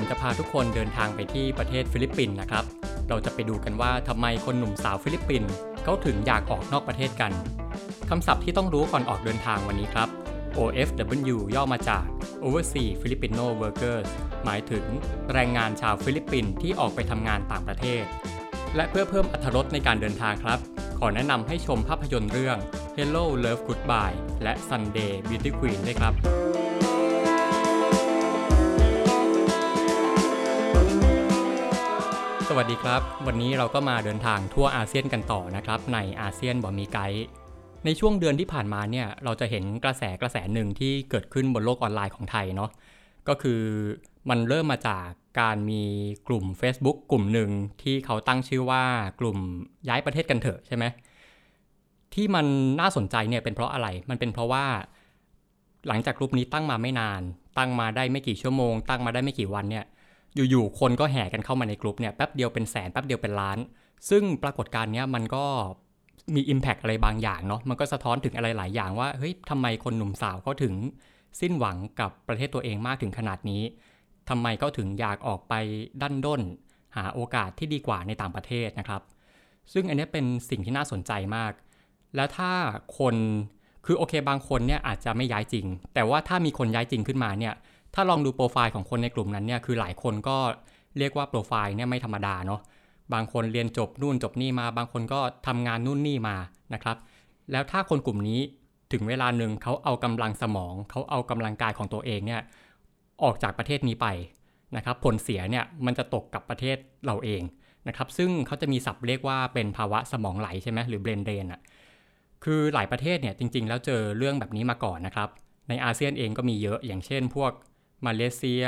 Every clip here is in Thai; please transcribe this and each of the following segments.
ผมจะพาทุกคนเดินทางไปที่ประเทศฟิลิปปินส์นะครับ เราจะไปดูกันว่าทำไมคนหนุ่มสาวฟิลิปปินส์เขาถึงอยากออกนอกประเทศกันคำศัพท์ที่ต้องรู้ก่อนออกเดินทางวันนี้ครับ OFW ย่อมาจาก Overseas Filipino Workers หมายถึงแรงงานชาวฟิลิปปินส์ที่ออกไปทำงานต่างประเทศ และเพื่อเพิ่มอรรถรสในการเดินทางครับ ขอแนะนำให้ชมภาพยนตร์เรื่อง Hello Love Goodbye และ Sunday Beauty Queen ด้วยครับ สวัสดีครับ วันนี้เราก็มาเดินทางทั่วอาเซียนกันต่อนะครับ ในอาเซียนบอมีไกด์ในช่วงเดือนที่ผ่านมาเนี่ยเราจะเห็นกระแสกระแสหนึ่งที่เกิดขึ้นบนโลกออนไลน์ของไทยเนาะก็คือมันเริ่มมาจากการมีกลุ่ม Facebook กลุ่มหนึ่งที่เขาตั้งชื่อว่ากลุ่มย้ายประเทศกันเถอะใช่ไหมที่มันน่าสนใจเนี่ยเป็นเพราะอะไร มันเป็นเพราะว่า หลังจากกลุ่มนี้ตั้งมาไม่นาน ตั้งมาได้ไม่กี่ชั่วโมง ตั้งมาได้ไม่กี่วันเนี่ย อยู่ๆคนก็แห่กันเข้ามาในกลุ่มเนี่ยแป๊บเดียวเป็นแสนแป๊บเดียวเป็นล้าน ซึ่งปรากฏการณ์เนี้ยมันก็มี Impact อะไรบางอย่างเนาะมันก็สะท้อนถึงอะไรหลายอย่างว่าเฮ้ยทำไมคนหนุ่มสาวเขาถึงสิ้นหวังกับประเทศตัวเองมากถึงขนาดนี้ทำไมเขาถึงอยากออกไปดันด้น หาโอกาสที่ดีกว่าในต่างประเทศนะครับ ซึ่งอันนี้เป็นสิ่งที่น่าสนใจมาก แล้วถ้าคนคือโอเคบางคนเนี่ยอาจจะไม่ย้ายจริง แต่ว่าถ้ามีคนย้ายจริงขึ้นมาเนี่ย ถ้าลองดูโปรไฟล์ของคนในกลุ่มนั้นเนี่ยคือหลายคนก็เรียกว่าโปรไฟล์เนี่ยไม่ธรรมดาเนาะบางคนเรียนจบนู่นจบนี่มา บางคนก็ทำงานนู่นนี่มานะครับ แล้วถ้าคนกลุ่มนี้ถึงเวลาหนึ่งเขาเอากำลังสมอง เขาเอากำลังกายของตัวเองเนี่ยออกจากประเทศนี้ไปนะครับผลเสียเนี่ยมันจะตกกับประเทศเราเองนะครับซึ่งเขาจะมีศัพท์เรียกว่าเป็นภาวะสมองไหลใช่ไหมหรือ brain drain อะคือหลายประเทศเนี่ยจริง ๆ แล้วเจอเรื่องแบบนี้มาก่อนนะครับในอาเซียนเองก็มีเยอะอย่างเช่น พวก มาเลเซีย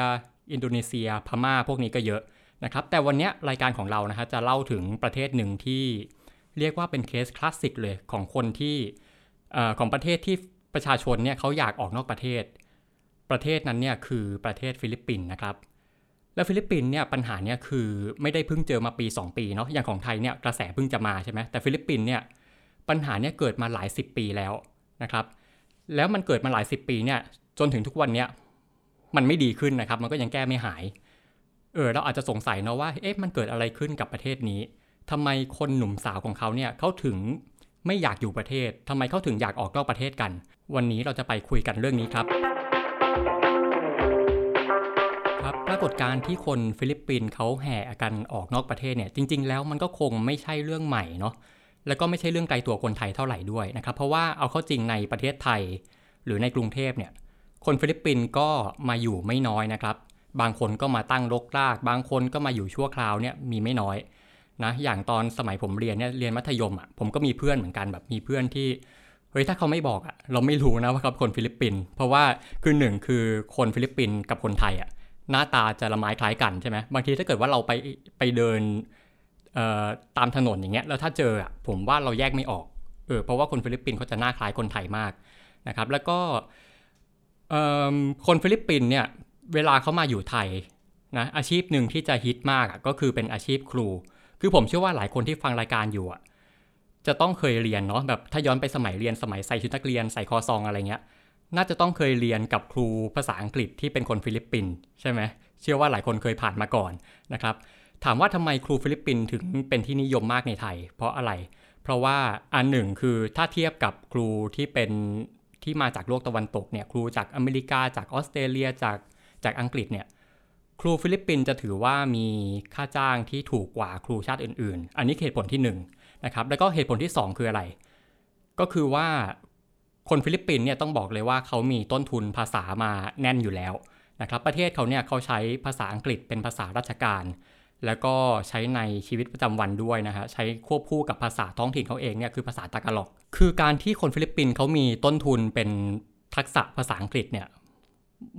อินโดนีเซีย พม่าพวกนี้ก็เยอะนะครับ แต่วันนี้รายการของเรานะฮะจะเล่าถึงประเทศหนึ่งที่เรียกว่าเป็นเคสคลาสสิกเลยของคนที่ของประเทศที่ประชาชนเนี่ยเขาอยากออกนอกประเทศ ประเทศนั้นเนี่ยคือประเทศฟิลิปปินส์นะครับ และฟิลิปปินส์เนี่ยปัญหาเนี่ยคือไม่ได้เพิ่งเจอมาปี 2 ปีเนาะอย่างของไทยเนี่ยกระแสเพิ่งจะมาใช่ไหมแต่ฟิลิปปินส์เนี่ยปัญหาเนี่ยเกิดมาหลาย 10 ปีแล้วนะครับ แล้วมันเกิดมาหลาย 10 ปีเนี่ยจนถึงทุกวันเนี้ย มันไม่ดีขึ้นนะครับ มันก็ยังแก้ไม่หาย เออเราอาจจะสงสัยเนาะว่า เอ๊ะมันเกิดอะไรขึ้นกับประเทศนี้ทำไมคนหนุ่มสาวของเขาเนี่ยเขาถึงไม่อยากอยู่ประเทศทำไมเขาถึงอยากออกนอกประเทศกัน วันนี้เราจะไปคุยกันเรื่องนี้ครับ ครับปรากฏการณ์ที่คนฟิลิปปินส์เขาแห่กันออกนอกประเทศเนี่ย จริง ๆ แล้วมันก็คงไม่ใช่เรื่องใหม่เนาะแล้วก็ไม่ใช่เรื่องไกลตัวคนไทยเท่าไหร่ด้วยนะครับ เพราะว่าเอาเข้าจริงในประเทศไทย หรือในกรุงเทพเนี่ย คนฟิลิปปินส์ก็มาอยู่ไม่น้อยนะครับ บางคนก็มาตั้งรกราก บางคนก็มาอยู่ชั่วคราวเนี่ยมีไม่น้อยนะอย่างตอนสมัยผมเรียนเนี่ยเรียนมัธยมอะผมก็มีเพื่อนเหมือนกันแบบมีเพื่อนที่เฮ้ยถ้าเขาไม่บอกอะเราไม่รู้นะว่าเขาคนฟิลิปปินส์เพราะว่าคือหนึ่งคือคนฟิลิปปินส์กับคนไทยอะหน้าตาจะละม้ายคล้ายกันใช่ไหมบางทีถ้าเกิดว่าเราไปไปเดินตามถนนอย่างเงี้ยแล้วถ้าเจออะผมว่าเราแยกไม่ออกเออเพราะว่าคนฟิลิปปินส์เขาจะหน้าคล้ายคนไทยมากนะครับแล้วก็ คนฟิลิปปินส์เนี่ยเวลาเขามาอยู่ไทยนะอาชีพหนึ่งที่จะฮิตมากก็คือเป็นอาชีพครู คือผมเชื่อว่าหลายคนที่ฟังรายการอยู่อะจะต้องเคยเรียนเนาะแบบถ้าย้อนไปสมัยเรียนสมัยใส่ชุดนักเรียนใส่คอซองอะไรเงี้ย น่าจะต้องเคยเรียนกับครูภาษาอังกฤษที่เป็นคนฟิลิปปินส์ใช่ไหมเชื่อว่าหลายคนเคยผ่านมาก่อนนะครับ ถามว่าทำไมครูฟิลิปปินส์ถึงเป็นที่นิยมมากในไทย เพราะอะไร เพราะว่าอันหนึ่งคือถ้าเทียบกับครูที่เป็น ที่มาจากโลกตะวันตกเนี่ยครูจากอเมริกาจากออสเตรเลียจากจากอังกฤษเนี่ยครูฟิลิปปินส์จะถือว่ามีค่าจ้างที่ถูกกว่าครูชาติอื่น ๆ อันนี้เหตุผลที่1นนะครับแล้วก็เหตุผลที่ 2 คืออะไร ก็คือว่าคนฟิลิปปินส์เนี่ยต้องบอกเลยว่าเขามีต้นทุนภาษามาแน่นอยู่แล้วนะครับประเทศเขาเนี่ยเขาใช้ภาษาอังกฤษเป็นภาษาราชการ แล้วก็ใช้ในชีวิตประจำวันด้วยนะฮะใช้ควบคู่กับภาษาท้องถิ่นเขาเองเนี่ยคือภาษาตากาล็อก คือการที่คนฟิลิปปินส์เขามีต้นทุนเป็นทักษะภาษาอังกฤษเนี่ย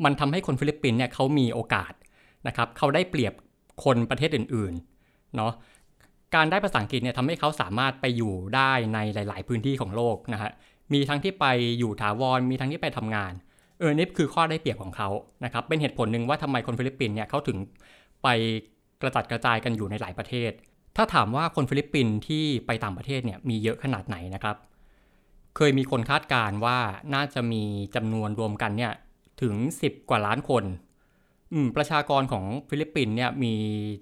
มันทำให้คนฟิลิปปินส์เนี่ยเขามีโอกาสนะครับเขาได้เปรียบคนประเทศอื่นๆเนาะการได้ภาษาอังกฤษเนี่ยทำให้เขาสามารถไปอยู่ได้ในหลาย ๆ พื้นที่ของโลกนะฮะมีทั้งที่ไปอยู่ถาวรมีทั้งที่ไปทำงานเออนี่คือข้อได้เปรียบของเขานะครับเป็นเหตุผลหนึ่งว่าทำไมคนฟิลิปปินส์เนี่ยเขาถึงไป กระจัดกระจายกันอยู่ในหลายประเทศ ถ้าถามว่าคนฟิลิปปินส์ที่ไปต่างประเทศเนี่ยมีเยอะขนาดไหนนะครับ เคยมีคนคาดการณ์ว่าน่าจะมีจำนวนรวมกันเนี่ยถึง 10 กว่าล้านคนประชากรของฟิลิปปินส์เนี่ยมี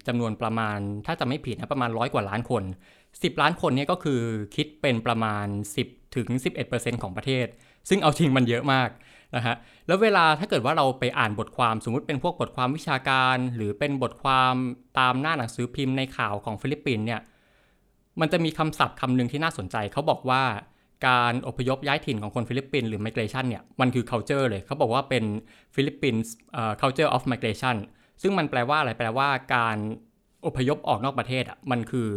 จำนวนประมาณ ถ้าจะไม่ผิดนะประมาณร้อยกว่าล้านคน 10 ล้านคนเนี่ยก็คือคิดเป็นประมาณ 10ถึง11%ของประเทศ ซึ่งเอาจริงมันเยอะมาก นะฮะแล้วเวลาถ้าเกิดว่าเราไปอ่านบทความสมมุติเป็นพวกบทความวิชาการ หรือเป็นบทความตามหน้าหนังสือพิมพ์ในข่าวของฟิลิปปินส์เนี่ยมันจะมีคำศัพท์คำหนึ่งที่น่าสนใจเขาบอกว่าการอพยพย้ายถิ่นของคนฟิลิปปินส์หรือ migration เนี่ยมันคือ culture เลยเขาบอกว่าเป็นฟิลิปปินส์ culture of migration ซึ่งมันแปลว่าอะไรแปลว่าการอพยพออกนอกประเทศอะมันคือ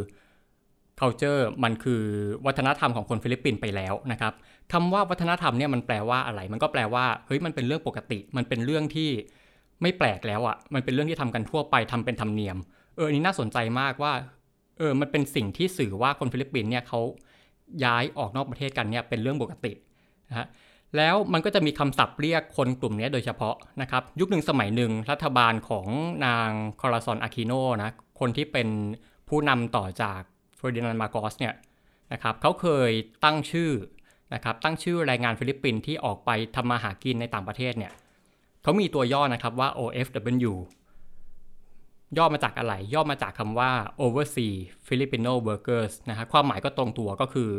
culture มันคือวัฒนธรรมของคนฟิลิปปินส์ไปแล้วนะครับ คำว่าวัฒนธรรมเนี่ยมันแปลว่าอะไร มันก็แปลว่าเฮ้ยมันเป็นเรื่องปกติ มันเป็นเรื่องที่ไม่แปลกแล้วอะ่ะ มันเป็นเรื่องที่ทำกันทั่วไปทำเป็นธรรมเนียม เออนี้น่าสนใจมากว่าเออมันเป็นสิ่งที่สื่อว่าคนฟิลิปปินส์เนี่ยเขาย้ายออกนอกประเทศกันเนี่ยเป็นเรื่องปกตินะฮะแล้วมันก็จะมีคำศัพท์เรียกคนกลุ่มนี้โดยเฉพาะนะครับยุคหนึ่งสมัยหนึ่งรัฐบาลของนางคอราซอนอาคิโนนะคนที่เป็นผู้นำต่อจากเฟอร์ดินานด์มาร์กอสเนี่ยนะครับเขาเคยตั้งชื่อ นะครับตั้งชื่อแรงงานฟิลิปปินส์ที่ออกไปทำมาหากินในต่างประเทศเนี่ยเขามีตัวย่อนะครับว่า OFW ย่อมาจากอะไร ย่อมาจากคำว่า overseas Filipino workers นะฮะความหมายก็ตรงตัวก็คือ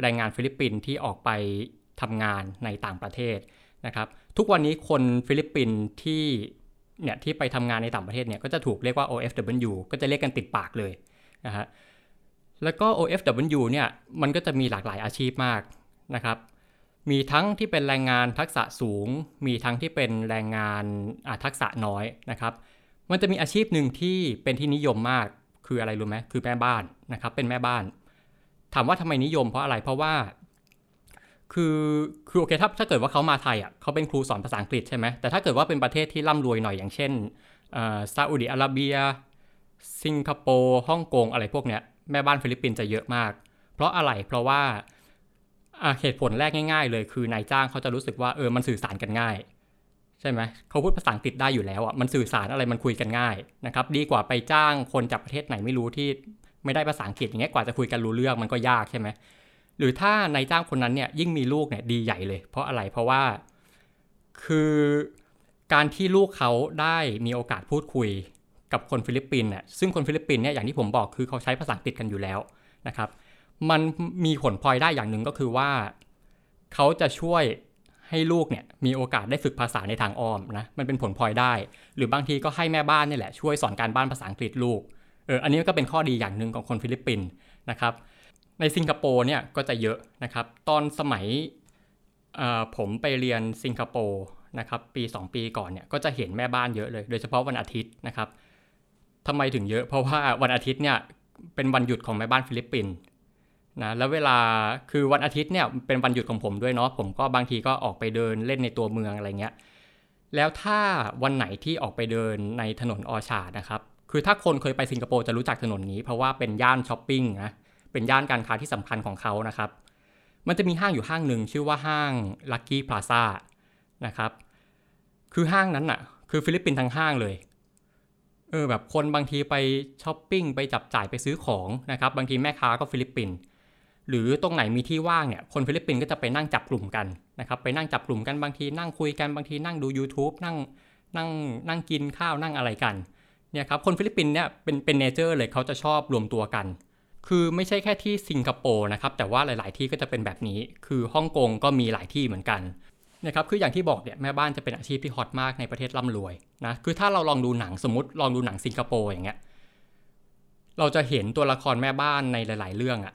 แรงงานฟิลิปปินส์ที่ออกไปทำงานในต่างประเทศนะครับทุกวันนี้คนฟิลิปปินส์ที่เนี่ยที่ไปทำงานในต่างประเทศเนี่ยก็จะถูกเรียกว่า OFW ก็จะเรียกกันติดปากเลยนะฮะแล้วก็ OFW เนี่ยมันก็จะมีหลากหลายอาชีพมาก นะครับ มีทั้งที่เป็นแรงงานทักษะสูง มีทั้งที่เป็นแรงงานทักษะน้อยนะครับ มันจะมีอาชีพหนึ่งที่เป็นที่นิยมมากคืออะไรรู้ไหมคือแม่บ้านนะครับ เป็นแม่บ้าน ถามว่าทำไมนิยมเพราะอะไรเพราะว่า คือคือโอเคถ้าถ้าเกิดว่าเขามาไทยอะเขาเป็นครูสอนภาษาอังกฤษใช่ไหมแต่ถ้าเกิดว่าเป็นประเทศที่ร่ำรวยหน่อยอย่างเช่นซาอุดิอาระเบีย สิงคโปร์ฮ่องกงอะไรพวกเนี้ยแม่บ้านฟิลิปปินส์จะเยอะมาก เพราะอะไรเพราะว่า เหตุผลแรกง่ายๆ เลยคือนายจ้างเขาจะรู้สึกว่าเออมันสื่อสารกันง่าย ใช่ไหมเขาพูดภาษาอังกฤษได้อยู่แล้วอะมันสื่อสารอะไรมันคุยกันง่ายนะครับดีกว่าไปจ้างคนจากประเทศไหนไม่รู้ที่ไม่ได้ภาษาอังกฤษอย่างเงี้ยกว่าจะคุยกันรู้เรื่องมันก็ยากใช่ไหมหรือถ้านายจ้างคนนั้นเนี่ยยิ่งมีลูกเนี่ยดีใหญ่เลย เพราะอะไรเพราะว่าคือการที่ลูกเขาได้มีโอกาสพูดคุยกับคนฟิลิปปินส์เนี่ยซึ่งคนฟิลิปปินส์เนี่ยอย่างที่ผมบอกคือเขาใช้ภาษาอังกฤษกันอยู่แล้วนะครับ มันมีผลพลอยได้อย่างหนึ่งก็คือว่า เขาจะช่วยให้ลูกเนี่ยมีโอกาสได้ฝึกภาษาในทางอ้อมนะมันเป็นผลพลอยได้ หรือบางทีก็ให้แม่บ้านนี่แหละช่วยสอนการบ้านภาษาอังกฤษลูกเอออันนี้ก็เป็นข้อดีอย่างหนึ่งของคนฟิลิปปินส์นะครับ ในสิงคโปร์เนี่ยก็จะเยอะนะครับ ตอนสมัยผมไปเรียนสิงคโปร์นะครับปี 2 ปีก่อนเนี่ยก็จะเห็นแม่บ้านเยอะเลย โดยเฉพาะวันอาทิตย์นะครับทำไมถึงเยอะ เพราะว่าวันอาทิตย์เนี่ยเป็นวันหยุดของแม่บ้านฟิลิปปินส์ นะแล้วเวลาคือวันอาทิตย์เนี่ยเป็นวันหยุดของผมด้วยเนาะผมก็บางทีก็ออกไปเดินเล่นในตัวเมืองอะไรเงี้ยแล้วถ้าวันไหนที่ออกไปเดินในถนนออร์ชาร์ดนะครับคือถ้าคนเคยไปสิงคโปร์จะรู้จักถนนนี้ เพราะว่าเป็นย่านช้อปปิ้งนะเป็นย่านการค้าที่สำคัญของเขานะครับ มันจะมีห้างอยู่ห้างหนึ่งชื่อว่าห้าง Lucky Plaza นะครับคือห้างนั้นอะคือฟิลิปปินส์ทั้งห้างเลยเออแบบคนบางทีไปช้อปปิ้งไปจับจ่ายไปซื้อของนะครับบางทีแม่ค้าก็ฟิลิปปินส์ หรือตรงไหนมีที่ว่างเนี่ยคนฟิลิปปินส์ก็จะไปนั่งจับกลุ่มกันนะครับไปนั่งจับกลุ่มกันบางทีนั่งคุยกันบางทีนั่งดู YouTube นั่งนั่งนั่งกินข้าวนั่งอะไรกันเนี่ยครับคนฟิลิปปินส์เนี่ยเป็นเป็น nature เลยเขาจะชอบรวมตัวกัน คือไม่ใช่แค่ที่สิงคโปร์นะครับแต่ว่าหลาย ๆ ที่ก็จะเป็นแบบนี้ คือฮ่องกงก็มีหลายที่เหมือนกันนะครับคืออย่างที่บอกเนี่ยแม่บ้านจะเป็นอาชีพที่ฮอตมากในประเทศร่ำรวยนะคือถ้าเราลองดูหนังสมมติลองดูหนังสิงคโปร์อย่างเงี้ยเราจะเห็นตัวละครแม่บ้านในหลาย ๆ เรื่องอะ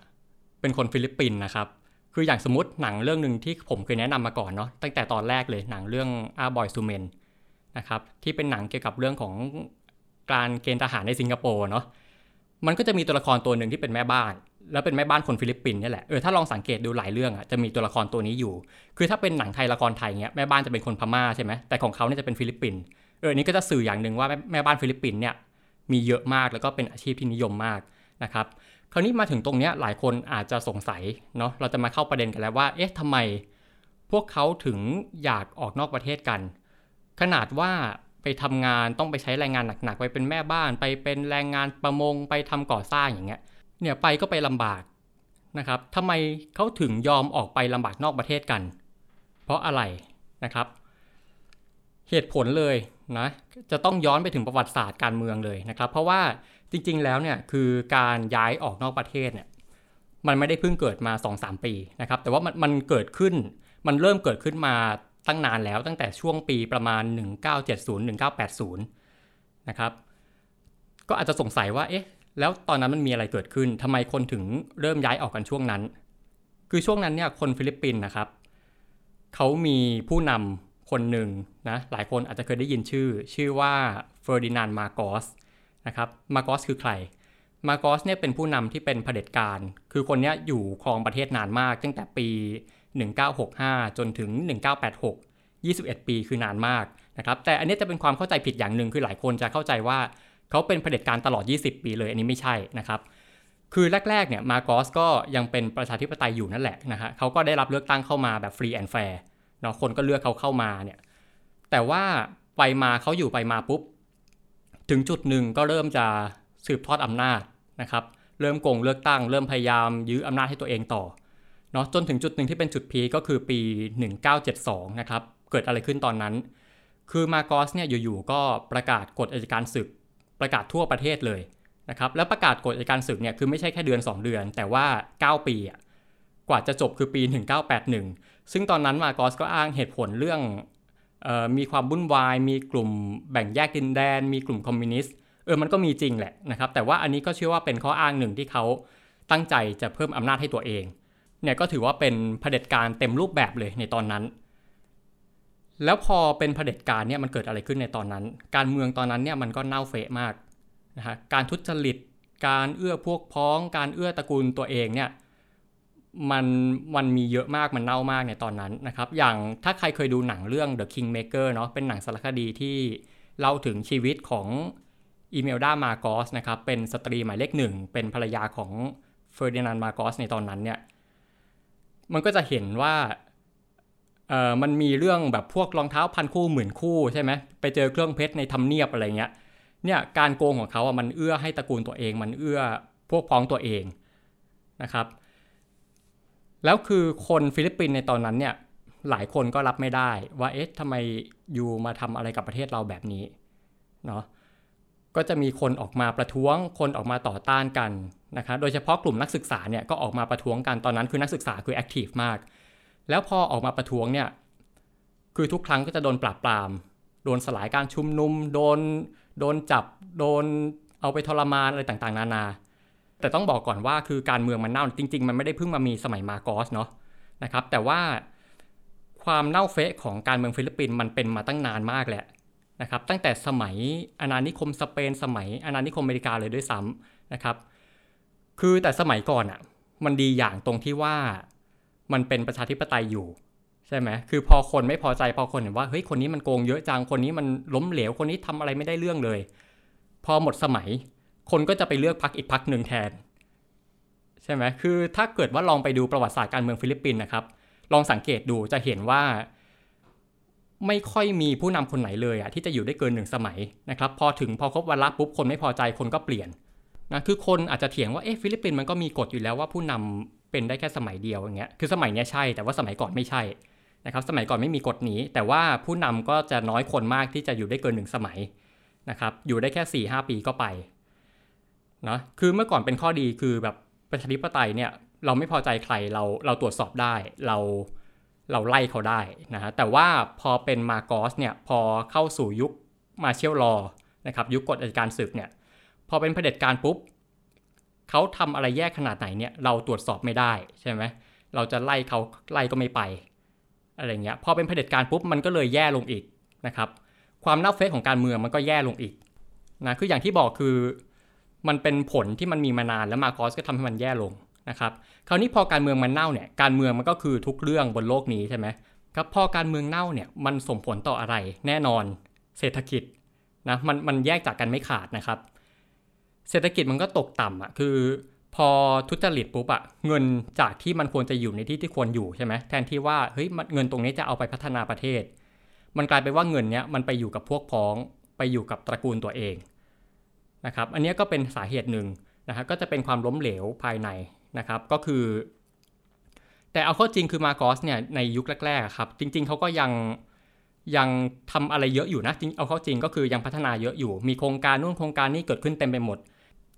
เป็นคนฟิลิปปินส์นะครับ คืออย่างสมมติหนังเรื่องหนึ่งที่ผมเคยแนะนำมาก่อนเนาะตั้งแต่ตอนแรกเลยหนังเรื่อง Ah Boys to Men นะครับที่เป็นหนังเกี่ยวกับเรื่องของการเกณฑ์ทหารในสิงคโปร์เนาะมันก็จะมีตัวละครตัวหนึ่งที่เป็นแม่บ้าน แล้วเป็นแม่บ้านคนฟิลิปปินส์นี่แหละเออถ้าลองสังเกตดูหลายเรื่องอะจะมีตัวละครตัวนี้อยู่ คือถ้าเป็นหนังไทยละครไทยเงี้ยแม่บ้านจะเป็นคนพม่าใช่ไหมแต่ของเขาเนี่ยจะเป็นฟิลิปปินส์เออนี่ก็จะสื่ออย่างหนึ่งว่าแม่บ้านฟิลิปปินส์เนี่ยมีเยอะมากแล้วก็เป็นอาชีพที่นิยมมากนะครับ คราวนี้มาถึงตรงนี้หลายคนอาจจะสงสัยเนาะเราจะมาเข้าประเด็นกันแล้วว่า เอ๊ะทำไมพวกเขาถึงอยากออกนอกประเทศกัน ขนาดว่าไปทำงานต้องไปใช้แรงงานหนักๆ ไปเป็นแม่บ้าน ไปเป็นแรงงานประมงไปทำก่อสร้างอย่างเงี้ย เนี่ยไปก็ไปลำบากนะครับทำไมเขาถึงยอมออกไปลำบากนอกประเทศกัน เพราะอะไรนะครับ เหตุผลเลยนะจะต้องย้อนไปถึงประวัติศาสตร์การเมืองเลยนะครับ เพราะว่า จริงๆแล้วเนี่ยคือการย้ายออกนอกประเทศเนี่ยมันไม่ได้เพิ่งเกิดมา 2-3 ปีนะครับแต่ว่ามันมันเกิดขึ้นมันเริ่มเกิดขึ้นมาตั้งนานแล้วตั้งแต่ช่วงปีประมาณ 1970-1980 นะครับก็อาจจะสงสัยว่าเอ๊ะแล้วตอนนั้นมันมีอะไรเกิดขึ้นทำไมคนถึงเริ่มย้ายออกกันช่วงนั้น คือช่วงนั้นเนี่ยคนฟิลิปปินส์นะครับเขามีผู้นำคนหนึ่งนะหลายคนอาจจะเคยได้ยินชื่อ ชื่อว่าเฟอร์ดินานด์มาร์กอส นะครับมาร์กอสคือใคร มาร์กอสเนี่ยเป็นผู้นำที่เป็นเผด็จการ คือคนนี้อยู่ครองประเทศนานมากตั้งแต่ปี 1965 จนถึง 1986 21 ปีคือนานมากนะครับแต่อันนี้จะเป็นความเข้าใจผิดอย่างหนึ่งคือหลายคนจะเข้าใจว่าเขาเป็นเผด็จการตลอด 20 ปีเลยอันนี้ไม่ใช่นะครับคือแรกๆเนี่ยมาร์กอสก็ยังเป็นประชาธิปไตยอยู่นั่นแหละนะฮะเขาก็ได้รับเลือกตั้งเข้ามาแบบ free and fair เนาะคนก็เลือกเขาเข้ามาเนี่ยแต่ว่าไปมาเขาอยู่ไปมาปุ๊บ ถึงจุดหนึ่งก็เริ่มจะสืบทอดอำนาจนะครับเริ่มโกงเลือกตั้ง เริ่มพยายามยื้ออำนาจให้ตัวเองต่อเนาะจนถึงจุดหนึ่งที่เป็นจุดพีคก็คือปี 1972นะครับเกิดอะไรขึ้นตอนนั้น คือมาร์กอสเนี่ยอยู่ๆก็ประกาศกฎอัยการศึก ประกาศทั่วประเทศเลยนะครับแล้วประกาศกฎอัยการศึกเนี่ยคือไม่ใช่แค่เดือน 2 เดือน แต่ว่า 9 ปีอะกว่าจะจบคือปี 1981 ซึ่งตอนนั้นมาโกสก็อ้างเหตุผลเรื่อง มีความวุ่นวาย มีกลุ่มแบ่งแยกดินแดน มีกลุ่มคอมมิวนิสต์เออมันก็มีจริงแหละนะครับ แต่ว่าอันนี้ก็เชื่อว่าเป็นข้ออ้างหนึ่งที่เขาตั้งใจจะเพิ่มอำนาจให้ตัวเอง เนี่ยก็ถือว่าเป็นเผด็จการเต็มรูปแบบเลยในตอนนั้น แล้วพอเป็นเผด็จการเนี่ยมันเกิดอะไรขึ้นในตอนนั้น การเมืองตอนนั้นเนี่ยมันก็เน่าเฟะมากนะฮะการทุจริต การเอื้อพวกพ้อง การเอื้อตระกูลตัวเองเนี่ย มันมันมีเยอะมากมันเน่ามากในตอนนั้นนะครับ อย่างถ้าใครเคยดูหนังเรื่อง The Kingmaker เนาะเป็นหนังสารคดีที่เล่าถึงชีวิตของอีเมลดามาร์กอสนะครับ เป็นสตรีหมายเลขหนึ่ง เป็นภรรยาของเฟอร์ดินานด์มาร์กอสในตอนนั้นเนี่ย มันก็จะเห็นว่าเออมันมีเรื่องแบบพวกรองเท้าพันคู่หมื่นคู่ใช่ไหมไปเจอเครื่องเพชรในทำเนียบอะไรเงี้ยเนี่ยการโกงของเขาอะมันเอื้อให้ตระกูลตัวเอง มันเอื้อพวกพ้องตัวเองนะครับ แล้วคือคนฟิลิปปินส์ในตอนนั้นเนี่ยหลายคนก็รับไม่ได้ว่าเอ๊ะทำไมอยู่มาทำอะไรกับประเทศเราแบบนี้เนาะก็จะมีคนออกมาประท้วง คนออกมาต่อต้านกันนะครับโดยเฉพาะกลุ่มนักศึกษาเนี่ยก็ออกมาประท้วงกันตอนนั้นคือนักศึกษาคือ active มาก แล้วพอออกมาประท้วงเนี่ยคือทุกครั้งก็จะโดนปราบปราม โดนสลายการชุมนุม โดนโดนจับ โดนเอาไปทรมานอะไรต่างๆ นานา แต่ต้องบอกก่อนว่าคือการเมืองมันเน่าจริง ๆ มันไม่ได้เพิ่งมามีสมัยมาร์กอสเนาะนะครับ แต่ว่าความเน่าเฟะของการเมืองฟิลิปปินส์มันเป็นมาตั้งนานมากแหละนะครับตั้งแต่สมัยอาณานิคมสเปน สมัยอาณานิคมอเมริกาเลยด้วยซ้ำนะครับ คือแต่สมัยก่อนอะ่ะมันดีอย่างตรงที่ว่ามันเป็นประชาธิปไตยอยู่ใช่ไหมคือพอคนไม่พอใจพอคนเห็นว่าเฮ้ยคนนี้มันโกงเยอะจังคนนี้มันล้มเหลวคนนี้ทำอะไรไม่ได้เรื่องเลย พอหมดสมัย คนก็จะไปเลือกพรรคอีกพรรคหนึ่งแทน ใช่ไหมคือถ้าเกิดว่าลองไปดูประวัติศาสตร์การเมืองฟิลิปปินส์นะครับ ลองสังเกตดูจะเห็นว่า ไม่ค่อยมีผู้นำคนไหนเลยอะที่จะอยู่ได้เกินหนึ่งสมัยนะครับ พอถึงพอครบวาระปุ๊บคนไม่พอใจคนก็เปลี่ยนนะคือคนอาจจะเถียงว่าเอ๊ะฟิลิปปินส์มันก็มีกฎอยู่แล้วว่าผู้นำเป็นได้แค่สมัยเดียวอย่างเงี้ยคือสมัยนี้ใช่แต่ว่าสมัยก่อนไม่ใช่นะครับสมัยก่อนไม่มีกฎนี้ แต่ว่าผู้นำก็จะน้อยคนมากที่จะอยู่ได้เกินหนึ่งสมัยนะครับอยู่ได้แค่4ี่หปีก็ไป นะคือเมื่อก่อนเป็นข้อดีคือแบบประชาธิปไตยเนี่ยเราไม่พอใจใครเราเราตรวจสอบได้เราเราไล่เขาได้นะฮะแต่ว่าพอเป็นมาโกสเนี่ยพอเข้าสู่ยุคมาเชลลอนะครับยุคกฎอัยการศึกเนี่ยพอเป็นเผด็จการปุ๊บเขาทำอะไรแย่ขนาดไหนเนี่ยเราตรวจสอบไม่ได้ใช่ไหมเราจะไล่เขาไล่ก็ไม่ไปอะไรเงี้ยพอเป็นเผด็จการปุ๊บมันก็เลยแย่ลงอีกนะครับความน่าเฟซของการเมืองมันก็แย่ลงอีกนะคืออย่างที่บอกคือ มันเป็นผลที่มันมีมานานแล้วมาคอสก็ทำให้มันแย่ลงนะครับคราวนี้พอการเมืองมันเน่าเนี่ยการเมืองมันก็คือทุกเรื่องบนโลกนี้ใช่ไหมครับพอการเมืองเน่าเนี่ยมันส่งผลต่ออะไรแน่นอนเศรษฐกิจนะมันมันแยกจากกันไม่ขาดนะครับ เศรษฐกิจมันก็ตกต่ำอะคือ พอทุจริตปุ๊บอะเงินจากที่มันควรจะอยู่ในที่ที่ควรอยู่ใช่ไหมแทนที่ว่าเฮ้ยเงินตรงนี้จะเอาไปพัฒนาประเทศ มันกลายเป็นว่าเงินเนี้ยมันไปอยู่กับพวกพ้องไปอยู่กับตระกูลตัวเอง นะครับ อันนี้ก็เป็นสาเหตุหนึ่งนะฮะก็จะเป็นความล้มเหลวภายในนะครับ ก็คือ แต่เอาข้อจริงคือมาโกสเนี่ยในยุคแรกๆครับ จริง ๆเขาก็ยังยังทำอะไรเยอะอยู่นะจริงเอาเข้าจริงก็คือยังพัฒนาเยอะอยู่ มีโครงการนู่นโครงการนี่เกิดขึ้นเต็มไปหมด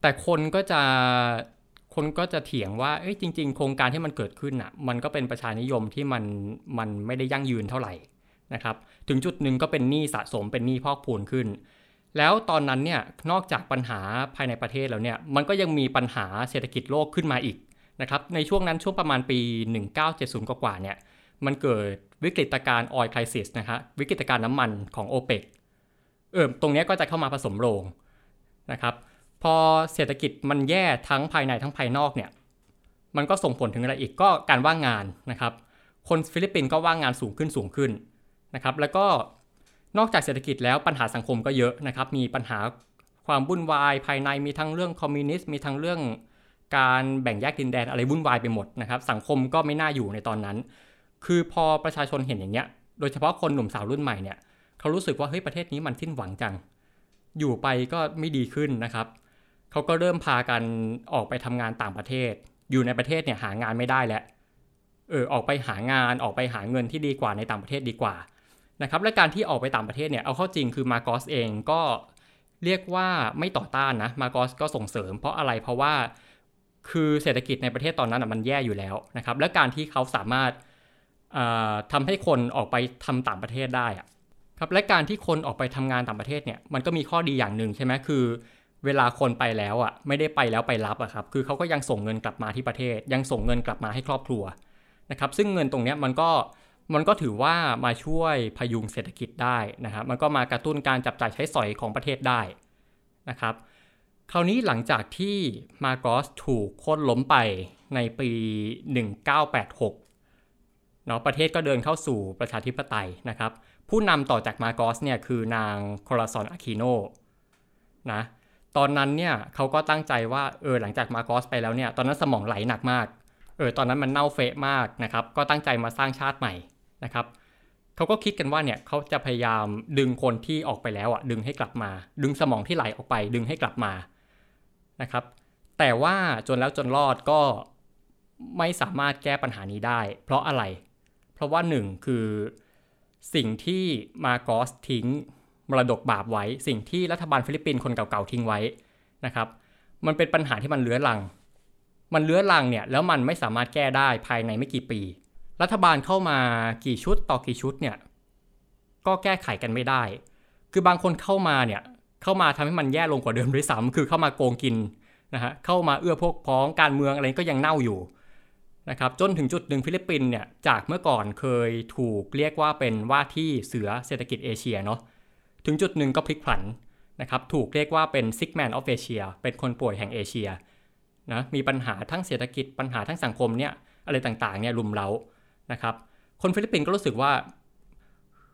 แต่คนก็จะคนก็จะเถียงว่าเอ้ยจริง ๆ โครงการที่มันเกิดขึ้นอะ มันก็เป็นประชานิยมที่มันมันไม่ได้ยั่งยืนเท่าไหร่นะครับ ถึงจุดหนึ่งก็เป็นหนี้สะสมเป็นหนี้พอกพูนขึ้น แล้วตอนนั้นเนี่ยนอกจากปัญหาภายในประเทศแล้วเนี่ยมันก็ยังมีปัญหาเศรษฐกิจโลกขึ้นมาอีกนะครับในช่วงนั้นช่วงประมาณปี 1970 กว่าเนี่ยมันเกิดวิกฤตการณ์ออยล์คริสิสนะครับวิกฤตการณ์น้ำมันของโอเปกเออตรงนี้ก็จะเข้ามาผสมโรงนะครับพอเศรษฐกิจมันแย่ทั้งภายในทั้งภายนอกเนี่ยมันก็ส่งผลถึงอะไรอีกก็การว่างงานนะครับ คนฟิลิปปินส์ก็ว่างงานสูงขึ้นสูงขึ้นนะครับแล้วก็ นอกจากเศรษฐกิจแล้วปัญหาสังคมก็เยอะนะครับ มีปัญหาความวุ่นวายภายในมีทั้งเรื่องคอมมิวนิสต์มีทั้งเรื่องการแบ่งแยกดินแดนอะไรวุ่นวายไปหมดนะครับ สังคมก็ไม่น่าอยู่ในตอนนั้น คือพอประชาชนเห็นอย่างเงี้ย โดยเฉพาะคนหนุ่มสาวรุ่นใหม่เนี่ยเขารู้สึกว่าเฮ้ยประเทศนี้มันสิ้นหวังจัง อยู่ไปก็ไม่ดีขึ้นนะครับเขาก็เริ่มพากันออกไปทำงานต่างประเทศ อยู่ในประเทศเนี่ยหางานไม่ได้แล้วเออออกไปหางานออกไปหาเงินที่ดีกว่าในต่างประเทศดีกว่า นะครับและการที่ออกไปต่างประเทศเนี่ยเอาเข้าจริงคือมาโกสเองก็เรียกว่าไม่ต่อต้านนะมาโกสก็ส่งเสริม เพราะอะไรเพราะว่าคือเศรษฐกิจในประเทศตอนนั้นมันแย่อยู่แล้วนะครับและการที่เขาสามารถทำให้คนออกไปทำต่างประเทศได้ครับและการที่คนออกไปทำงานต่างประเทศเนี่ยมันก็มีข้อดีอย่างหนึ่งใช่ไหมคือ เวลาคนไปแล้วอะไม่ได้ไปแล้วไปรับอะครับคือเขาก็ยังส่งเงินกลับมาที่ประเทศ ยังส่งเงินกลับมาให้ครอบครัวนะครับซึ่งเงินตรงนี้มันก็ มันก็ถือว่ามาช่วยพยุงเศรษฐกิจได้นะครับมันก็มากระตุ้นการจับจ่ายใช้สอยของประเทศได้นะครับคราวนี้หลังจากที่มาโกสถูกโค่นล้มไปในปี 1986เนาะประเทศก็เดินเข้าสู่ประชาธิปไตยนะครับ ผู้นำต่อจากมาโกสเนี่ยคือนางโคลาซอนอาคิโนนะตอนนั้นเนี่ยเขาก็ตั้งใจว่าเออหลังจากมาโกสไปแล้วเนี่ยตอนนั้นสมองไหลหนักมากเออตอนนั้นมันเน่าเฟะมากนะครับ ก็ตั้งใจมาสร้างชาติใหม่ นะครับเขาก็คิดกันว่าเนี่ยเขาจะพยายามดึงคนที่ออกไปแล้วอะดึงให้กลับมา ดึงสมองที่ไหลออกไป ดึงให้กลับมานะครับ แต่ว่าจนแล้วจนรอดก็ไม่สามารถแก้ปัญหานี้ได้ เพราะอะไร เพราะว่าหนึ่งคือสิ่งที่มาร์กอสทิ้งมรดกบาปไว้ สิ่งที่รัฐบาลฟิลิปปินส์คนเก่าๆทิ้งไว้นะครับ มันเป็นปัญหาที่มันเรื้อรัง มันเรื้อรังเนี่ยแล้วมันไม่สามารถแก้ได้ภายในไม่กี่ปี รัฐบาลเข้ามากี่ชุดต่อกี่ชุดเนี่ยก็แก้ไขกันไม่ได้ คือบางคนเข้ามาเนี่ยเข้ามาทำให้มันแย่ลงกว่าเดิมด้วยซ้ำคือเข้ามาโกงกินนะฮะเข้ามาเอื้อพวกพ้องการเมืองอะไรก็ยังเน่าอยู่นะครับจนถึงจุดหนึ่งฟิลิปปินส์เนี่ยจากเมื่อก่อนเคยถูกเรียกว่าเป็นว่าที่เสือเศรษฐกิจเอเชียเนาะถึงจุดหนึ่งก็พลิกผันนะครับถูกเรียกว่าเป็น sick man of Asia เป็นคนป่วยแห่งเอเชียนะมีปัญหาทั้งเศรษฐกิจปัญหาทั้งสังคมเนี่ยอะไรต่างๆเนี่ยรุมเร้า นะครับคนฟิลิปปินส์ก็รู้สึกว่า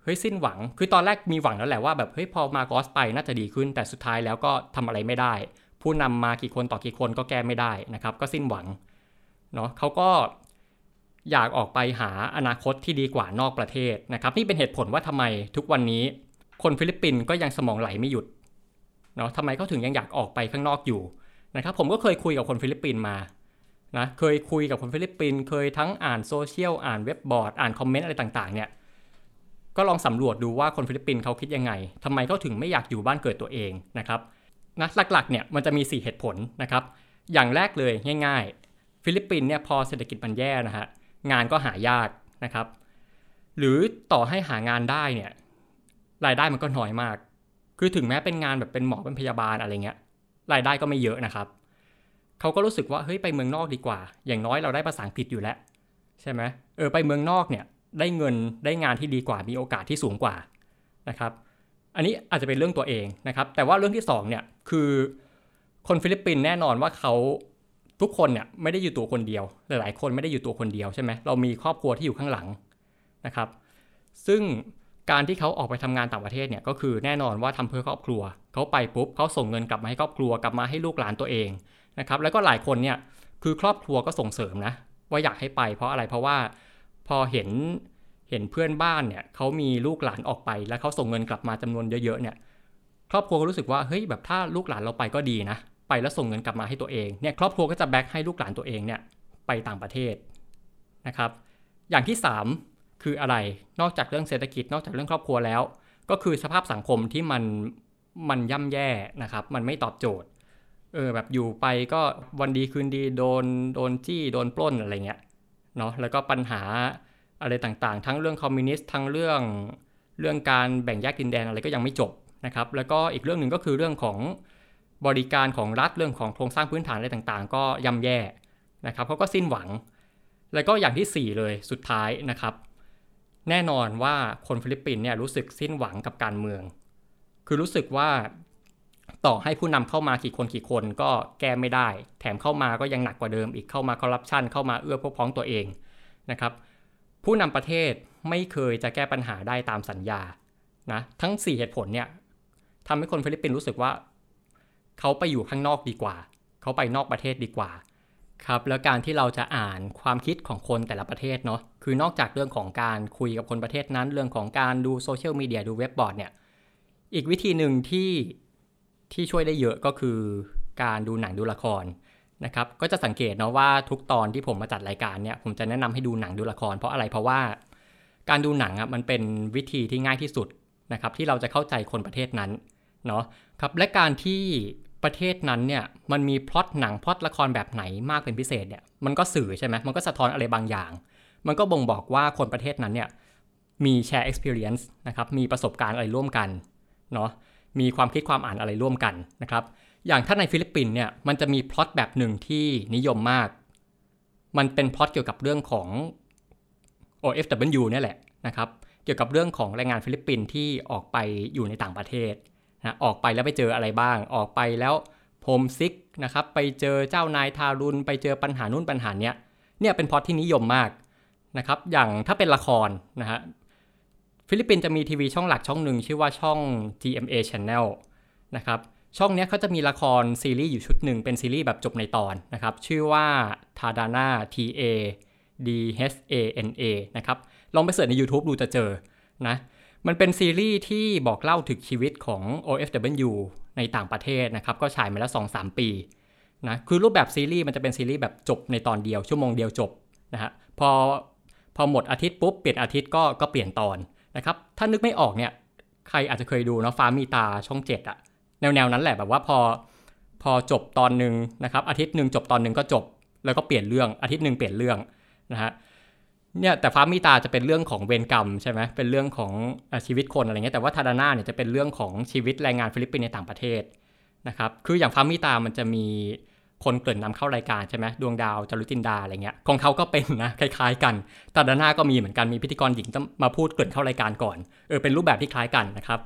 เฮ้ยสิ้นหวัง คือตอนแรกมีหวังแล้วแหละว่าแบบเฮ้ยพอมาร์กอสไปน่าจะดีขึ้น แต่สุดท้ายแล้วก็ทำอะไรไม่ได้ ผู้นำมากี่คนต่อกี่คนก็แก้ไม่ได้นะครับ ก็สิ้นหวังเนาะเขาก็อยากออกไปหาอนาคตที่ดีกว่านอกประเทศนะครับ นี่เป็นเหตุผลว่าทำไมทุกวันนี้คนฟิลิปปินส์ก็ยังสมองไหลไม่หยุดเนาะทำไมเขาถึงยังอยากออกไปข้างนอกอยู่นะครับ ผมก็เคยคุยกับคนฟิลิปปินส์มา นะเคยคุยกับคนฟิลิปปินส์เคยทั้งอ่านโซเชียลอ่านเว็บบอร์ดอ่านคอมเมนต์อะไรต่างๆเนี่ยก็ลองสำรวจดูว่าคนฟิลิปปินส์เขาคิดยังไงทำไมเขาถึงไม่อยากอยู่บ้านเกิดตัวเองนะครับนะหลักๆเนี่ยมันจะมี 4 เหตุผลนะครับอย่างแรกเลยง่าย ๆ ฟิลิปปินส์เนี่ยพอเศรษฐกิจมันแย่นะฮะงานก็หายากนะครับ หรือต่อให้หางานได้เนี่ยรายได้มันก็น้อยมาก คือถึงแม้เป็นงานแบบเป็นหมอเป็นพยาบาลอะไรเงี้ยรายได้ก็ไม่เยอะนะครับ เขาก็รู้สึกว่าเฮ้ยไปเมืองนอกดีกว่า อย่างน้อยเราได้ภาษาอังกฤษอยู่แล้ว ใช่ไหมเออไปเมืองนอกเนี่ยได้เงินได้งานที่ดีกว่ามีโอกาสที่สูงกว่านะครับอันนี้อาจจะเป็นเรื่องตัวเองนะครับ แต่ว่าเรื่องที่2เนี่ยคือคนฟิลิปปินส์แน่นอนว่าเขาทุกคนเนี่ยไม่ได้อยู่ตัวคนเดียว หลาย ๆ คนไม่ได้อยู่ตัวคนเดียวใช่ไหมเรามีครอบครัวที่อยู่ข้างหลังนะครับ ซึ่งการที่เขาออกไปทำงานต่างประเทศเนี่ยก็คือแน่นอนว่าทำเพื่อครอบครัวเขาไปปุ๊บเขาส่งเงินกลับมาให้ครอบครัวกลับมาให้ลูกหลานตัวเองนะครับแล้วก็หลายคนเนี่ยคือครอบครัวก็ส่งเสริมนะว่าอยากให้ไปเพราะอะไรเพราะว่าพอเห็นเห็นเพื่อนบ้านเนี่ยเขามีลูกหลานออกไป แล้วเขาส่งเงินกลับมาจำนวนเยอะๆเนี่ยครอบครัวก็รู้สึกว่าเฮ้ยแบบถ้าลูกหลานเราไปก็ดีนะไปแล้วส่งเงินกลับมาให้ตัวเองเนี่ยครอบครัวก็จะแบ็กให้ลูกหลานตัวเองเนี่ยไปต่างประเทศนะครับอย่างที่ 3 คืออะไรนอกจากเรื่องเศรษฐกิจนอกจากเรื่องครอบครัวแล้ว ก็คือสภาพสังคมที่มัน มันย่ำแย่นะครับ มันไม่ตอบโจทย์ เออแบบอยู่ไปก็วันดีคืนดีโดนโดนจี้โดนปล้นอะไรเงี้ยเนาะแล้วก็ปัญหาอะไรต่างๆ ทั้งเรื่องคอมมิวนิสต์ทั้งเรื่องเรื่องการแบ่งแยกดินแดนอะไรก็ยังไม่จบนะครับ แล้วก็อีกเรื่องหนึ่งก็คือเรื่องของบริการของรัฐเรื่องของโครงสร้างพื้นฐานอะไรต่างๆ ก็ย่ำแย่นะครับเขาก็สิ้นหวัง แล้วก็อย่างที่ 4 เลยสุดท้ายนะครับ แน่นอนว่าคนฟิลิปปินส์เนี่ยรู้สึกสิ้นหวังกับการเมือง คือรู้สึกว่าต่อให้ผู้นำเข้ามากี่คนกี่คนก็แก้ไม่ได้ แถมเข้ามาก็ยังหนักกว่าเดิมอีกเข้ามาคอร์รัปชันเข้ามาเอื้อพวกพ้องตัวเองนะครับ ผู้นำประเทศไม่เคยจะแก้ปัญหาได้ตามสัญญานะทั้ง 4 เหตุผลเนี่ยทำให้คนฟิลิปปินส์รู้สึกว่า เขาไปอยู่ข้างนอกดีกว่า เขาไปนอกประเทศดีกว่าครับแล้วการที่เราจะอ่านความคิดของคนแต่ละประเทศเนาะคือนอกจากเรื่องของการคุยกับคนประเทศนั้น เรื่องของการดูโซเชียลมีเดียดูเว็บบอร์ดเนี่ย อีกวิธีหนึ่งที่ที่ช่วยได้เยอะก็คือการดูหนังดูละครนะครับ ก็จะสังเกตเนาะว่าทุกตอนที่ผมมาจัดรายการเนี่ยผมจะแนะนำให้ดูหนังดูละคร เพราะอะไรเพราะว่าการดูหนังอะมันเป็นวิธีที่ง่ายที่สุดนะครับ ที่เราจะเข้าใจคนประเทศนั้นเนาะครับและการที่ประเทศนั้นเนี่ยมันมีพล็อตหนังพล็อตละครแบบไหนมากเป็นพิเศษเนี่ยมันก็สื่อใช่ไหมมันก็สะท้อนอะไรบางอย่าง มันก็บ่งบอกว่าคนประเทศนั้นเนี่ยมีแชร์ experience นะครับมีประสบการณ์อะไรร่วมกัน เนาะมีความคิดความอ่านอะไรร่วมกันนะครับ อย่างถ้าในฟิลิปปินส์เนี่ยมันจะมีพล็อตแบบหนึ่งที่นิยมมาก มันเป็นพล็อตเกี่ยวกับเรื่องของ OFW เนี่ยแหละนะครับ เกี่ยวกับเรื่องของแรงงานฟิลิปปินส์ที่ออกไปอยู่ในต่างประเทศนะออกไปแล้วไปเจออะไรบ้าง ออกไปแล้ว homesick นะครับ ไปเจอเจ้านายทารุณ ไปเจอปัญหานู่นปัญหาเนี้ย เนี่ยเป็นพล็อตที่นิยมมากนะครับ อย่างถ้าเป็นละครนะฮะ ฟิลิปปินส์จะมีทีวีช่องหลักช่องหนึ่งชื่อว่าช่อง GMA Channel นะครับช่องนี้เขาจะมีละครซีรีส์อยู่ชุดหนึ่งเป็นซีรีส์แบบจบในตอนนะครับชื่อว่า Tadhana T A D H A N A นะครับลองไป search ใน YouTube ดูจะเจอนะมันเป็นซีรีส์ที่บอกเล่าถึงชีวิตของ OFW ในต่างประเทศนะครับก็ฉายมาแล้ว 2-3 ปีนะคือรูปแบบซีรีส์มันจะเป็นซีรีส์แบบจบในตอนเดียวชั่วโมงเดียวจบนะฮะพอพอหมดอาทิตย์ปุ๊บเปลี่ยนอาทิตย์ก็ก็เปลี่ยนตอน นะครับ ถ้านึกไม่ออกเนี่ยใครอาจจะเคยดูเนาะฟ้ามีตาช่องเจ็ดอะแนวแนวนั้นแหละแบบว่าพอพอจบตอนหนึ่งนะครับ อาทิตย์หนึ่งจบตอนหนึ่งก็จบ แล้วก็เปลี่ยนเรื่องอาทิตย์หนึ่งเปลี่ยนเรื่องนะฮะเนี่ยแต่ฟ้ามีตาจะเป็นเรื่องของเวรกรรมใช่ไหมเป็นเรื่องของชีวิตคนอะไรเงี้ยแต่ว่า Tadhana เนี่ยจะเป็นเรื่องของชีวิตแรงงานฟิลิปปินส์ในต่างประเทศนะครับคืออย่างฟ้ามีตามันจะมี คนเกริ่นนำเข้ารายการใช่ไหมดวงดาวจารุจินดาอะไรเงี้ยของเขาก็เป็นนะคล้ายๆ กัน Tadhana ก็มีเหมือนกันมีพิธีกรหญิงจะมาพูดเกริ่นเข้ารายการก่อนเออเป็นรูปแบบที่คล้ายกันนะครับ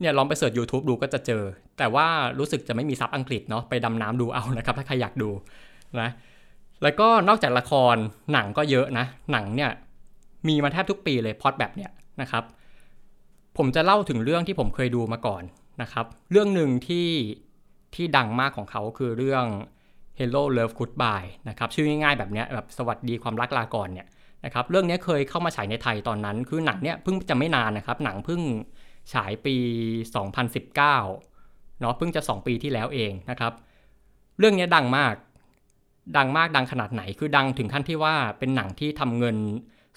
เนี่ยลองไปเสิร์ช YouTube ดูก็จะเจอ แต่ว่ารู้สึกจะไม่มีซับอังกฤษเนาะไปดำน้ำดูเอานะครับ ถ้าใครอยากดูนะแล้วก็นอกจากละครหนังก็เยอะนะ หนังเนี่ยมีมาแทบทุกปีเลยพล็อตแบบเนี้ยนะครับ ผมจะเล่าถึงเรื่องที่ผมเคยดูมาก่อนนะครับ เรื่องหนึ่งที่ ที่ดังมากของเขาคือเรื่อง Hello Love Goodbye นะครับชื่อง่ายๆแบบเนี้ยแบบสวัสดีความรักลาก่อนเนี่ยนะครับเรื่องนี้เคยเข้ามาฉายในไทยตอนนั้น คือหนังเนี่ยเพิ่งจะไม่นานนะครับ หนังเพิ่งฉายปี 2019เนาะเพิ่งจะ 2 ปีที่แล้วเองนะครับ เรื่องนี้ดังมาก ดังมากดังขนาดไหน คือดังถึงขั้นที่ว่าเป็นหนังที่ทำเงิน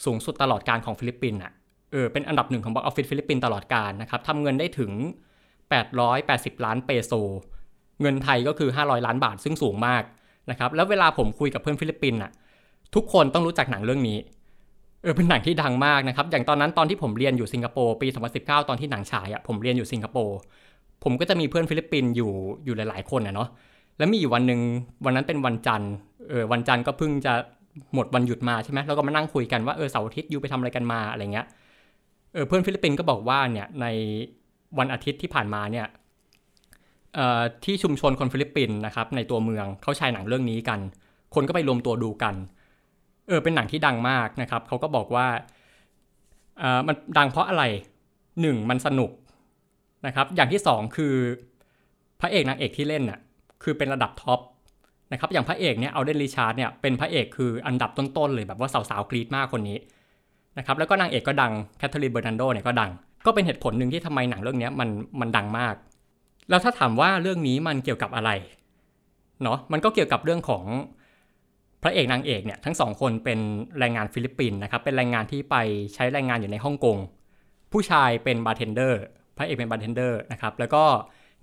สูงสุดตลอดกาลของฟิลิปปินส์อะเออเป็นอันดับหนึ่งของ box office ฟิลิปปินส์ตลอดกาลนะครับทำเงินได้ถึง 880 ล้านเปโซ เงินไทยก็คือ 500 ล้านบาทซึ่งสูงมากนะครับแล้วเวลาผมคุยกับเพื่อนฟิลิปปินส์อะทุกคนต้องรู้จักหนังเรื่องนี้เออเป็นหนังที่ดังมากนะครับ อย่างตอนนั้นตอนที่ผมเรียนอยู่สิงคโปร์ปี 2019 ตอนที่หนังฉายอะผมเรียนอยู่สิงคโปร์ผมก็จะมีเพื่อนฟิลิปปินส์อยู่อยู่หลาย ๆ คนอะเนาะแล้วมีอยู่วันหนึ่งวันนั้นเป็นวันจันทร์เออวันจันทร์ก็เพิ่งจะหมดวันหยุดมาใช่ไหมแล้วก็มานั่งคุยกันว่าเออเสาร์อาทิตย์ you ไปทำอะไรกันมาอะไรเงี้ยเออเพื่อนฟิลิปปินส์ก็บอกว่าเนี่ยในวันอาทิตย์ที่ผ่านมาเนี่ย ที่ชุมชนคนฟิลิปปินส์นะครับในตัวเมืองเขาฉายหนังเรื่องนี้กัน คนก็ไปรวมตัวดูกันเออเป็นหนังที่ดังมากนะครับเขาก็บอกว่าอ่ามันดังเพราะอะไรหนึ่งมันสนุกนะครับ อย่างที่สองคือพระเอกนางเอกที่เล่นน่ะคือเป็นระดับท็อปนะครับอย่างพระเอกเนี่ย Alden Richards เนี่ยเป็นพระเอกคืออันดับต้นๆเลยแบบว่าสาวๆกรี๊ดมากคนนี้นะครับแล้วก็นางเอกก็ดัง Kathryn Bernardo เนี่ยก็ดัง ก็เป็นเหตุผลหนึ่งที่ทำไมหนังเรื่องนี้มันมันดังมาก แล้วถ้าถามว่าเรื่องนี้มันเกี่ยวกับอะไรเนาะมันก็เกี่ยวกับเรื่องของพระเอกนางเอกเนี่ยทั้งสองคนเป็นแรงงานฟิลิปปินส์นะครับเป็นแรงงานที่ไปใช้แรงงานอยู่ในฮ่องกงผู้ชายเป็นบาร์เทนเดอร์พระเอกเป็นบาร์เทนเดอร์นะครับแล้วก็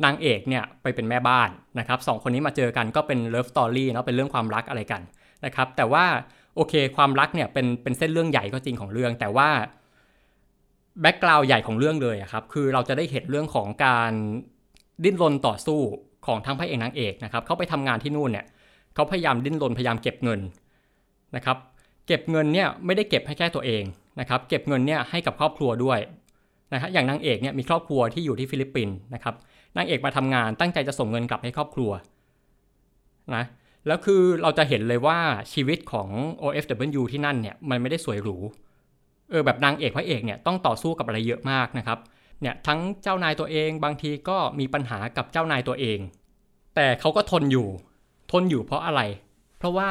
นางเอกเนี่ยไปเป็นแม่บ้านนะครับสองคนนี้มาเจอกันก็เป็น love story เนาะเป็นเรื่องความรักอะไรกันนะครับแต่ว่าโอเคความรักเนี่ยเป็นเป็นเส้นเรื่องใหญ่ก็จริงของเรื่อง แต่ว่า background ใหญ่ของเรื่องเลยครับคือเราจะได้เห็นเรื่องของการ ดิ้นรนต่อสู้ของทั้งพระเอกนางเอกนะครับเขาไปทำงานที่นู่นเนี่ยเขาพยายามดิ้นรนพยายามเก็บเงินนะครับ เก็บเงินเนี่ยไม่ได้เก็บให้แค่ตัวเองนะครับ เก็บเงินเนี่ยให้กับครอบครัวด้วยนะฮะอย่างนางเอกเนี่ยมีครอบครัวที่อยู่ที่ฟิลิปปินส์นะครับนางเอกมาทำงานตั้งใจจะส่งเงินกลับให้ครอบครัวนะแล้วคือเราจะเห็นเลยว่าชีวิตของ OFW ที่นั่นเนี่ยมันไม่ได้สวยหรูเออแบบนางเอกพระเอกเนี่ยต้องต่อสู้กับอะไรเยอะมากนะครับ เนี่ยทั้งเจ้านายตัวเองบางทีก็มีปัญหากับเจ้านายตัวเอง แต่เขาก็ทนอยู่ ทนอยู่เพราะอะไร เพราะว่า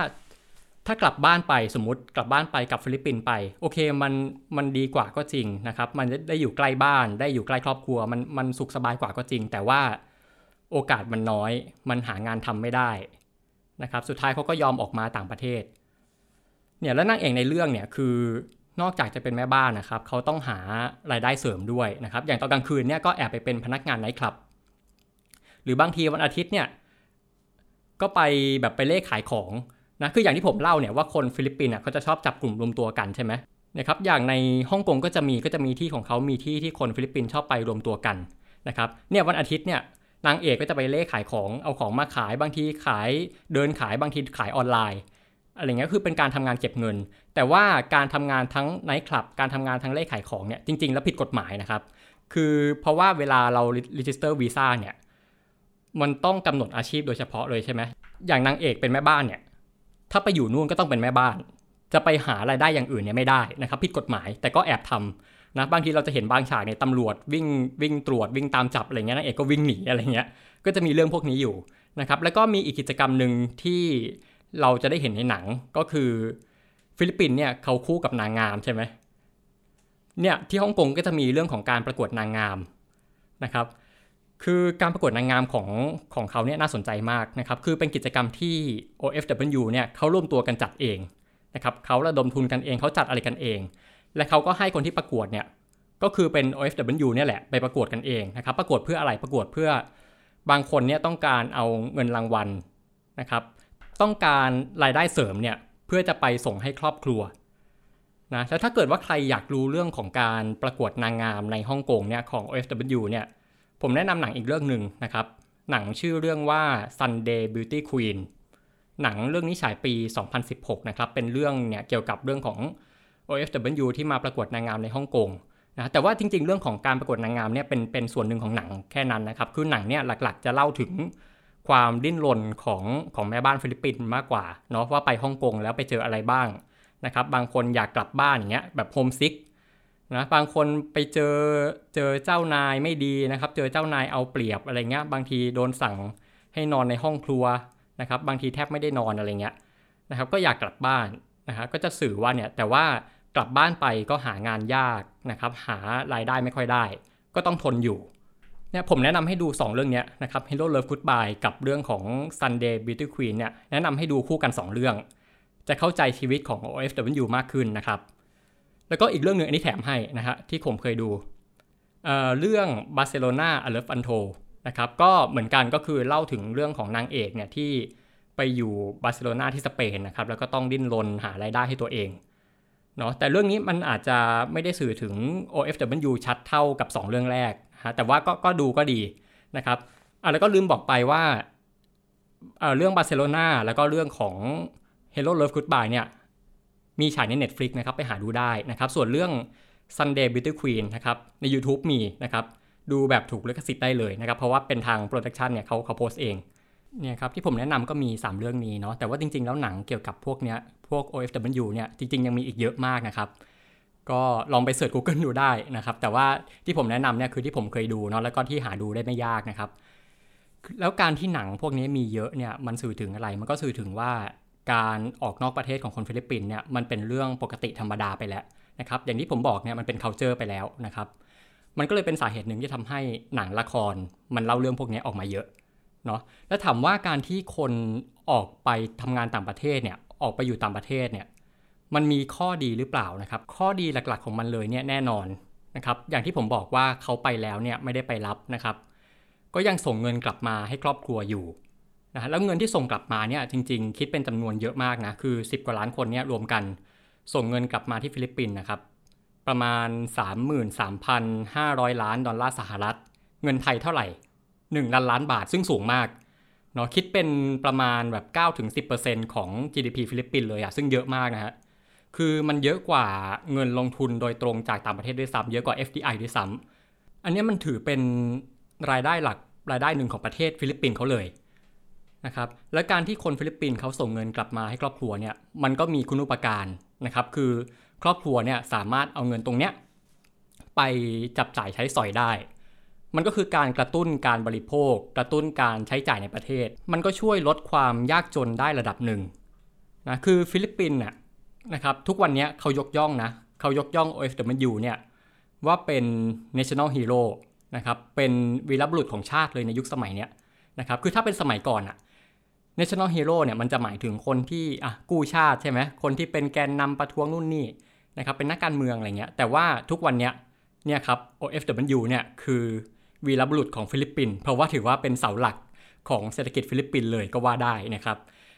ถ้ากลับบ้านไปสมมติกลับบ้านไปกับฟิลิปปินส์ไป โอเคมันมันดีกว่าก็จริงนะครับ มันได้อยู่ใกล้บ้านได้อยู่ใกล้ครอบครัว มันมันสุขสบายกว่าก็จริง แต่ว่าโอกาสมันน้อย มันหางานทำไม่ได้นะครับ สุดท้ายเขาก็ยอมออกมาต่างประเทศเนี่ยแล้วนางเอกในเรื่องเนี่ยคือ นอกจากจะเป็นแม่บ้านนะครับเขาต้องหารายได้เสริมด้วยนะครับ อย่างตอนกลางคืนเนี่ยก็แอบไปเป็นพนักงานไนท์คลับ หรือบางทีวันอาทิตย์เนี่ยก็ไปแบบไปเร่ขายของนะคืออย่างที่ผมเล่าเนี่ยว่าคนฟิลิปปินส์เขาจะชอบจับกลุ่มรวมตัวกันใช่ไหมนะครับอย่างในฮ่องกงก็จะมีก็จะมีที่ของเขามีที่ที่คนฟิลิปปินส์ชอบไปรวมตัวกันนะครับเนี่ยวันอาทิตย์เนี่ยนางเอกก็จะไปเร่ขายของเอาของมาขายบางทีขายเดินขายบางทีขายออนไลน์ อะไรเงี้ยคือเป็นการทำงานเก็บเงิน แต่ว่าการทำงานทั้งไนท์คลับการทำงานทั้งเร่ขายของเนี่ยจริง ๆ แล้วผิดกฎหมายนะครับ คือเพราะว่าเวลาเรา register visa เนี่ยมันต้องกำหนดอาชีพโดยเฉพาะเลยใช่ไหมอย่างนางเอกเป็นแม่บ้านเนี่ยถ้าไปอยู่นู่นก็ต้องเป็นแม่บ้าน จะไปหารายได้อย่างอื่นเนี่ยไม่ได้นะครับผิดกฎหมายแต่ก็แอบทำนะบางทีเราจะเห็นบางฉากเนี่ยตำรวจวิ่งวิ่งตรวจวิ่งตามจับอะไรเงี้ยนางเอกก็วิ่งหนีอะไรเงี้ยก็จะมีเรื่องพวกนี้อยู่นะครับแล้วก็มีอีกกิจกรรมหนึ่งที่ เราจะได้เห็นในหนังก็คือฟิลิปปินส์เนี่ยเขาคู่กับนางงามใช่ไหมเนี่ยที่ฮ่องกงก็จะมีเรื่องของการประกวดนางงามนะครับ คือการประกวดนางงามของของเขาเนี่ยน่าสนใจมากนะครับ คือเป็นกิจกรรมที่ OFW เนี่ยเขาร่วมตัวกันจัดเองนะครับเขาระดมทุนกันเองเขาจัดอะไรกันเอง และเขาก็ให้คนที่ประกวดเนี่ยก็คือเป็น OFW เนี่ยแหละไปประกวดกันเองนะครับ ประกวดเพื่ออะไรประกวดเพื่อบางคนเนี่ยต้องการเอาเงินรางวัลนะครับ ต้องการรายได้เสริมเนี่ยเพื่อจะไปส่งให้ครอบครัวนะแล้วถ้าเกิดว่าใครอยากรู้เรื่องของการประกวดนางงามในฮ่องกงเนี่ยของ OFW เนี่ยผมแนะนำหนังอีกเรื่องหนึ่งนะครับ หนังชื่อเรื่องว่า Sunday Beauty Queen หนังเรื่องนี้ฉายปี 2016 นะครับ เป็นเรื่องเนี่ยเกี่ยวกับเรื่องของ OFW ที่มาประกวดนางงามในฮ่องกงนะแต่ว่าจริงๆ เรื่องของการประกวดนางงามเนี่ยเป็นเป็นส่วนหนึ่งของหนังแค่นั้นนะครับ คือหนังเนี่ยหลักๆ จะเล่าถึง ความดิ้นรนของของแม่บ้านฟิลิปปินส์มากกว่าเนาะว่าไปฮ่องกงแล้วไปเจออะไรบ้างนะครับ บางคนอยากกลับบ้านอย่างเงี้ยแบบ homesick นะบางคนไปเจอเจอเจ้านายไม่ดีนะครับ เจอเจ้านายเอาเปรียบอะไรเงี้ยบางทีโดนสั่งให้นอนในห้องครัวนะครับ บางทีแทบไม่ได้นอนอะไรเงี้ยนะครับ ก็อยากกลับบ้านนะครับก็จะสื่อว่าเนี่ยแต่ว่ากลับบ้านไปก็หางานยากนะครับ หารายได้ไม่ค่อยได้ ก็ต้องทนอยู่ เนี่ยผมแนะนำให้ดู 2 เรื่องนี้นะครับ Hello Love Goodbye กับเรื่องของ Sunday Beauty Queen เนี่ยแนะนำให้ดูคู่กัน 2 เรื่อง จะเข้าใจชีวิตของ OFW มากขึ้นนะครับ แล้วก็อีกเรื่องหนึ่งอันนี้แถมให้นะฮะที่ผมเคยดูเรื่องบาร์เซโลนา A Love Untold นะครับก็เหมือนกันก็คือเล่าถึงเรื่องของนางเอกเนี่ยที่ไปอยู่บาร์เซโลนาที่สเปนนะครับแล้วก็ต้องดิ้นรนหารายได้ให้ตัวเองเนาะแต่เรื่องนี้มันอาจจะไม่ได้สื่อถึง OFW ชัดเท่ากับ 2 เรื่องแรก แต่ว่าก็ก็ดูก็ดีนะครับอะแล้วก็ลืมบอกไปว่าเรื่องบาร์เซโลนาแล้วก็เรื่องของ Hello Love Goodbye เนี่ยมีฉายใน Netflix นะครับไปหาดูได้นะครับส่วนเรื่อง Sunday Beauty Queen นะครับใน YouTube มีนะครับดูแบบถูกลิขสิทธิ์ได้เลยนะครับเพราะว่าเป็นทาง production เนี่ยเขาเขาโพสต์เองเนี่ยครับที่ผมแนะนำก็มี 3 เรื่องนี้เนาะแต่ว่าจริง ๆ แล้วหนังเกี่ยวกับพวกเนี้ยพวก OFW เนี่ยจริง ๆ ยังมีอีกเยอะมากนะครับ ก็ลองไป search Google ดูได้นะครับ แต่ว่าที่ผมแนะนำเนี่ยคือที่ผมเคยดูเนาะแล้วก็ที่หาดูได้ไม่ยากนะครับ แล้วการที่หนังพวกนี้มีเยอะเนี่ยมันสื่อถึงอะไร มันก็สื่อถึงว่าการออกนอกประเทศของคนฟิลิปปินส์เนี่ยมันเป็นเรื่องปกติธรรมดาไปแล้วนะครับอย่างที่ผมบอกเนี่ยมันเป็น culture ไปแล้วนะครับ มันก็เลยเป็นสาเหตุหนึ่งที่ทำให้หนังละคร มันเล่าเรื่องพวกนี้ออกมาเยอะเนาะแล้วถามว่าการที่คนออกไปทำงานต่างประเทศเนี่ยออกไปอยู่ต่างประเทศเนี่ย มันมีข้อดีหรือเปล่านะครับ ข้อดีหลักๆของมันเลยเนี่ยแน่นอนนะครับ อย่างที่ผมบอกว่าเขาไปแล้วเนี่ยไม่ได้ไปรับนะครับ ก็ยังส่งเงินกลับมาให้ครอบครัวอยู่นะแล้วเงินที่ส่งกลับมาเนี่ยจริง ๆ คิดเป็นจำนวนเยอะมากนะคือ 10 กว่าล้านคนเนี่ยรวมกัน ส่งเงินกลับมาที่ฟิลิปปินส์นะครับ ประมาณ 33,500 ล้านดอลลาร์สหรัฐ เงินไทยเท่าไหร่1ล้านล้านบาทซึ่งสูงมากเนาะคิดเป็นประมาณแบบ9-10%ของ GDP ฟิลิปปินส์เลยอะซึ่งเยอะมากนะฮะ คือมันเยอะกว่าเงินลงทุนโดยตรงจากต่างประเทศด้วยซ้ำเยอะกว่า FDI ด้วยซ้ำอันนี้มันถือเป็นรายได้หลักรายได้หนึ่งของประเทศฟิลิปปินส์เขาเลยนะครับและการที่คนฟิลิปปินส์เขาส่งเงินกลับมาให้ครอบครัวเนี่ยมันก็มีคุณูปการนะครับ คือครอบครัวเนี่ยสามารถเอาเงินตรงเนี้ยไปจับจ่ายใช้สอยได้ มันก็คือการกระตุ้นการบริโภค กระตุ้นการใช้จ่ายในประเทศ มันก็ช่วยลดความยากจนได้ระดับหนึ่งนะคือฟิลิปปินส์น่ะ นะครับทุกวันนี้เขายกย่องนะเขายกย่อง OFW เนี่ยว่าเป็น national hero นะครับเป็นวีรบุรุษของชาติเลยในยุคสมัยเนี้ยนะครับคือถ้าเป็นสมัยก่อนอะ national hero เนี่ยมันจะหมายถึงคนที่อะกู้ชาติใช่ไหมคนที่เป็นแกนนำประท้วงนู่นนี่นะครับเป็นนักการเมืองอะไรเงี้ยแต่ว่าทุกวันเนี้ยเนี่ยครับ OFW เนี่ยคือวีรบุรุษของฟิลิปปินส์เพราะว่าถือว่าเป็นเสาหลักของเศรษฐกิจฟิลิปปินส์เลยก็ว่าได้นะครับ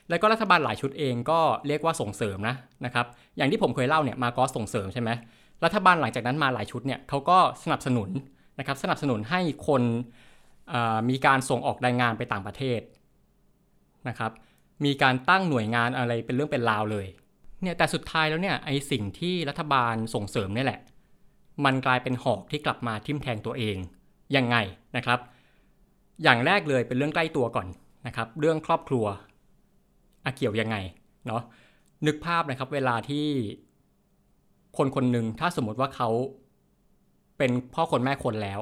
แล้วก็รัฐบาลหลายชุดเองก็เรียกว่าส่งเสริมนะนะครับ อย่างที่ผมเคยเล่าเนี่ยมาก็ส่งเสริมใช่ไหมรัฐบาลหลังจากนั้นมาหลายชุดเนี่ยเขาก็สนับสนุนนะครับสนับสนุนให้คนมีการส่งออกแรงงานไปต่างประเทศนะครับมีการตั้งหน่วยงานอะไรเป็นเรื่องเป็นราวเลยเนี่ยแต่สุดท้ายแล้วเนี่ยไอสิ่งที่รัฐบาลส่งเสริมนี่แหละ มันกลายเป็นหอกที่กลับมาทิ่มแทงตัวเองยังไงนะครับ อย่างแรกเลยเป็นเรื่องใกล้ตัวก่อนนะครับ เรื่องครอบครัว อาเกี่ยวยังไงเนาะนึกภาพนะครับเวลาที่คนคนหนึ่งถ้าสมมติว่าเขาเป็นพ่อคนแม่คนแล้ว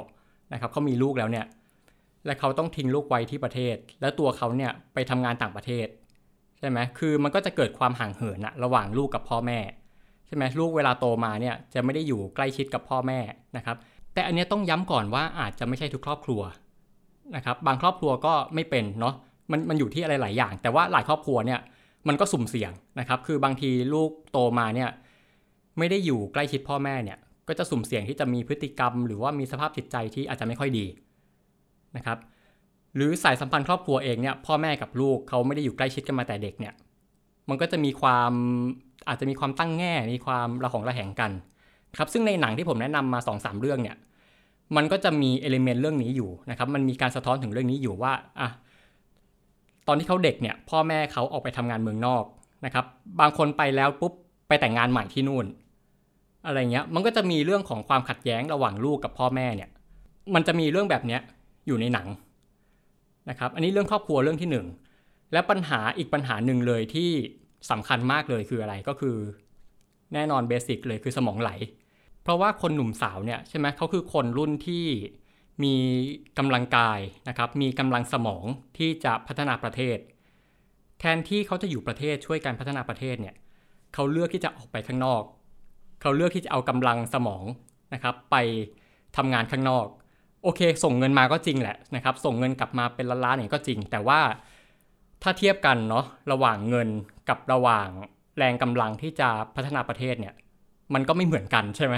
นะครับเขามีลูกแล้วเนี่ยและเขาต้องทิ้งลูกไว้ที่ประเทศ แล้วตัวเขาเนี่ยไปทำงานต่างประเทศใช่ไหมคือมันก็จะเกิดความห่างเหินอะระหว่างลูกกับพ่อแม่ใช่ไหมลูกเวลาโตมาเนี่ยจะไม่ได้อยู่ใกล้ชิดกับพ่อแม่นะครับ แต่อันนี้ต้องย้ำก่อนว่าอาจจะไม่ใช่ทุกครอบครัวนะครับ บางครอบครัวก็ไม่เป็นเนาะ มันมันอยู่ที่อะไรหลายอย่าง แต่ว่าหลายครอบครัวเนี่ยมันก็สุ่มเสี่ยงนะครับ คือบางทีลูกโตมาเนี่ยไม่ได้อยู่ใกล้ชิดพ่อแม่เนี่ย ก็จะสุ่มเสี่ยงที่จะมีพฤติกรรม หรือว่ามีสภาพจิตใจที่อาจจะไม่ค่อยดีนะครับ หรือสายสัมพันธ์ครอบครัวเองเนี่ยพ่อแม่กับลูกเขาไม่ได้อยู่ใกล้ชิดกันมาแต่เด็กเนี่ย มันก็จะมีความอาจจะมีความตั้งแง่ มีความระหองระแหงกันครับ ซึ่งในหนังที่ผมแนะนำมา2อสเรื่องเนี่ย มันก็จะมีเอลิเมนต์เรื่องนี้อยู่นะครับ มันมีการสะท้อนถึงเรื่องนี้อยู่ว่าอะ ตอนที่เขาเด็กเนี่ยพ่อแม่เขาออกไปทำงานเมืองนอกนะครับ บางคนไปแล้วปุ๊บไปแต่งงานใหม่ที่นู่น อะไรเงี้ยมันก็จะมีเรื่องของความขัดแย้งระหว่างลูกกับพ่อแม่เนี่ย มันจะมีเรื่องแบบเนี้ยอยู่ในหนังนะครับ อันนี้เรื่องครอบครัวเรื่องที่ 1 และปัญหาอีกปัญหาหนึ่งเลยที่สำคัญมากเลยคืออะไรก็คือ แน่นอนเบสิกเลยคือสมองไหล เพราะว่าคนหนุ่มสาวเนี่ยใช่ไหมเขาคือคนรุ่นที่ มีกำลังกายนะครับ มีกำลังสมองที่จะพัฒนาประเทศ แทนที่เขาจะอยู่ประเทศช่วยการพัฒนาประเทศเนี่ยเขาเลือกที่จะออกไปข้างนอก เขาเลือกที่จะเอากำลังสมองนะครับ ไปทำงานข้างนอก โอเค ส่งเงินมาก็จริงแหละนะครับ ส่งเงินกลับมาเป็นล้านๆเนี่ยก็จริง แต่ว่าถ้าเทียบกันเนาะระหว่างเงินกับระหว่างแรงกำลังที่จะพัฒนาประเทศเนี่ย มันก็ไม่เหมือนกันใช่ไหม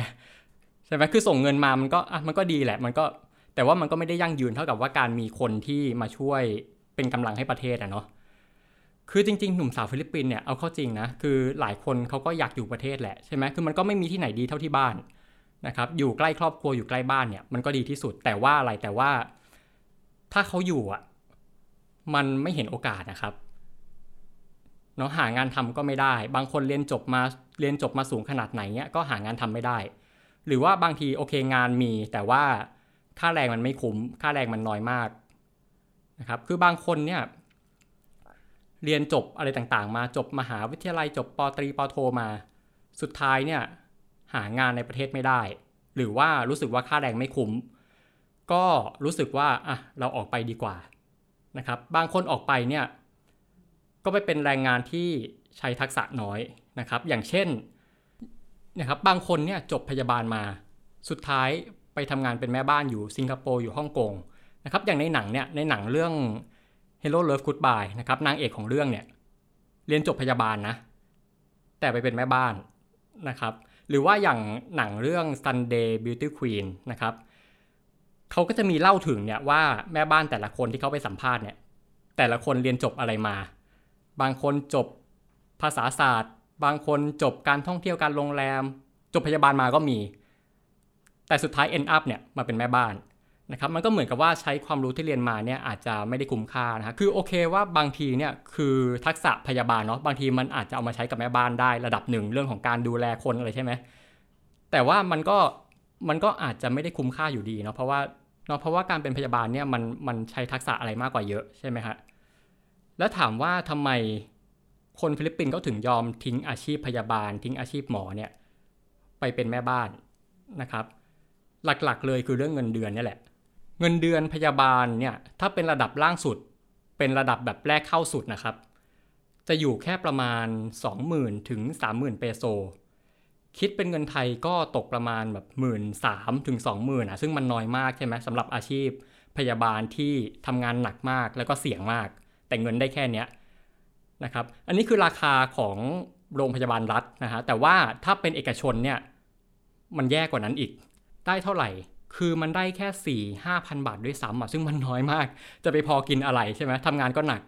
ใช่ไหมคือส่งเงินมามันก็อะมันก็ดีแหละ มันก็ แต่ว่ามันก็ไม่ได้ยั่งยืนเท่ากับว่าการมีคนที่มาช่วยเป็นกำลังให้ประเทศอะเนาะคือจริงๆ หนุ่มสาวฟิลิปปินส์เนี่ยเอาเข้าจริงนะคือหลายคนเขาก็อยากอยู่ประเทศแหละใช่ไหมคือมันก็ไม่มีที่ไหนดีเท่าที่บ้านนะครับอยู่ใกล้ครอบครัวอยู่ใกล้บ้านเนี่ยมันก็ดีที่สุดแต่ว่าอะไรแต่ว่า ถ้าเขาอยู่อะมันไม่เห็นโอกาสนะครับเนาะหางานทำก็ไม่ได้ บางคนเรียนจบมาเรียนจบมาสูงขนาดไหนเนี่ยก็หางานทำไม่ได้ หรือว่าบางทีโอเคงานมีแต่ว่า ค่าแรงมันไม่คุ้ม ค่าแรงมันน้อยมากนะครับ คือบางคนเนี่ยเรียนจบอะไรต่างๆ มาจบมหาวิทยาลัยจบปตรีปโทมา สุดท้ายเนี่ยหางานในประเทศไม่ได้ หรือว่ารู้สึกว่าค่าแรงไม่คุ้ม ก็รู้สึกว่าอะเราออกไปดีกว่านะครับ บางคนออกไปเนี่ยก็ไปเป็นแรงงานที่ใช้ทักษะน้อยนะครับ อย่างเช่นนะครับบางคนเนี่ยจบพยาบาลมา สุดท้าย ไปทำงานเป็นแม่บ้านอยู่สิงคโปร์อยู่ฮ่องกงนะครับอย่างในหนังเนี่ยในหนังเรื่อง Hello Love Goodbye นะครับนางเอกของเรื่องเนี่ยเรียนจบพยาบาลนะแต่ไปเป็นแม่บ้านนะครับหรือว่าอย่างหนังเรื่อง Sunday Beauty Queen นะครับเขาก็จะมีเล่าถึงเนี่ยว่าแม่บ้านแต่ละคนที่เขาไปสัมภาษณ์เนี่ยแต่ละคนเรียนจบอะไรมา บางคนจบภาษาศาสตร์ บางคนจบการท่องเที่ยวการโรงแรม จบพยาบาลมาก็มี แต่สุดท้าย end up เนี่ยมาเป็นแม่บ้านนะครับมันก็เหมือนกับว่าใช้ความรู้ที่เรียนมาเนี่ยอาจจะไม่ได้คุ้มค่านะครคือโอเคว่าบางทีเนี่ยคือทักษะพยาบาลเนาะบางทีมันอาจจะเอามาใช้กับแม่บ้านได้ระดับหนึ่งเรื่องของการดูแลคนอะไรใช่ไหมแต่ว่ามันก็มันก็อาจจะไม่ได้คุ้มค่าอยู่ดีเนาะเพราะว่าเนาะเพราะว่าการเป็นพยาบาลเนี่ยมันมันใช้ทักษะอะไรมากกว่าเยอะใช่ไหมฮะแล้วถามว่าทำไมคนฟิลิปปินส์เขาถึงยอมทิ้งอาชีพพยาบาล ทิ้งอาชีพหมอเนี่ยไปเป็นแม่บ้านนะครับ หลักๆ เลยคือเรื่องเงินเดือนนี่แหละ เงินเดือนพยาบาลเนี่ยถ้าเป็นระดับล่างสุด เป็นระดับแบบแรกเข้าสุดนะครับ จะอยู่แค่ประมาณ 20,000ถึง30,000เปโซ คิดเป็นเงินไทยก็ตกประมาณแบบหมื่นสามถึงสองหมื่นอะซึ่งมันน้อยมากใช่ไหมสำหรับอาชีพพยาบาลที่ทำงานหนักมากแล้วก็เสี่ยงมาก แต่เงินได้แค่นี้นะครับ อันนี้คือราคาของโรงพยาบาลรัฐนะฮะแต่ว่าถ้าเป็นเอกชนเนี่ยมันแย่กว่านั้นอีก ได้เท่าไหร่ คือมันได้แค่สี่ห้าพันบาทด้วยซ้ำอะซึ่งมันน้อยมาก จะไปพอกินอะไรใช่ไหมทำงานก็หนัก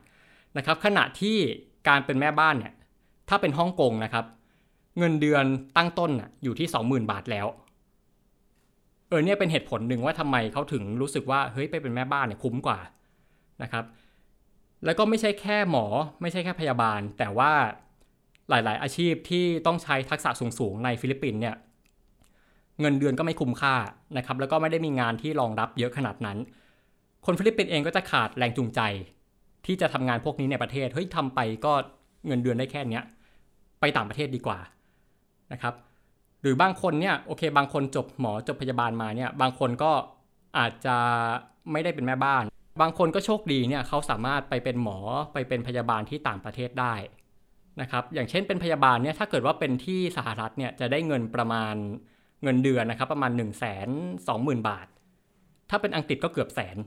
นะครับ ขณะที่การเป็นแม่บ้านเนี่ย ถ้าเป็นฮ่องกงนะครับ เงินเดือนตั้งต้นอะอยู่ที่สองหมื่นบาทแล้ว เออเนี่ยเป็นเหตุผลหนึ่งว่าทำไมเขาถึงรู้สึกว่าเฮ้ยไปเป็นแม่บ้านเนี่ยคุ้มกว่านะครับแล้วก็ไม่ใช่แค่หมอไม่ใช่แค่พยาบาล แต่ว่าหลาย ๆ อาชีพที่ต้องใช้ทักษะสูง ๆ ในฟิลิปปินส์เนี่ย เงินเดือนก็ไม่คุ้มค่านะครับแล้วก็ไม่ได้มีงานที่รองรับเยอะขนาดนั้น คนฟิลิปปินส์เองก็จะขาดแรงจูงใจ ที่จะทำงานพวกนี้ในประเทศเฮ้ยทำไปก็เงินเดือนได้แค่เนี้ยไปต่างประเทศดีกว่านะครับหรือบางคนเนี่ยโอเค บางคนจบหมอจบพยาบาลมาเนี่ยบางคนก็อาจจะไม่ได้เป็นแม่บ้าน บางคนก็โชคดีเนี่ยเขาสามารถไปเป็นหมอไปเป็นพยาบาลที่ต่างประเทศได้นะครับอย่างเช่นเป็นพยาบาลเนี่ยถ้าเกิดว่าเป็นที่สหรัฐเนี่ยจะได้เงินประมาณ เงินเดือนนะครับประมาณหนึ่งแสนสองหมื่นบาท ถ้าเป็นอังกฤษก็เกือบแสน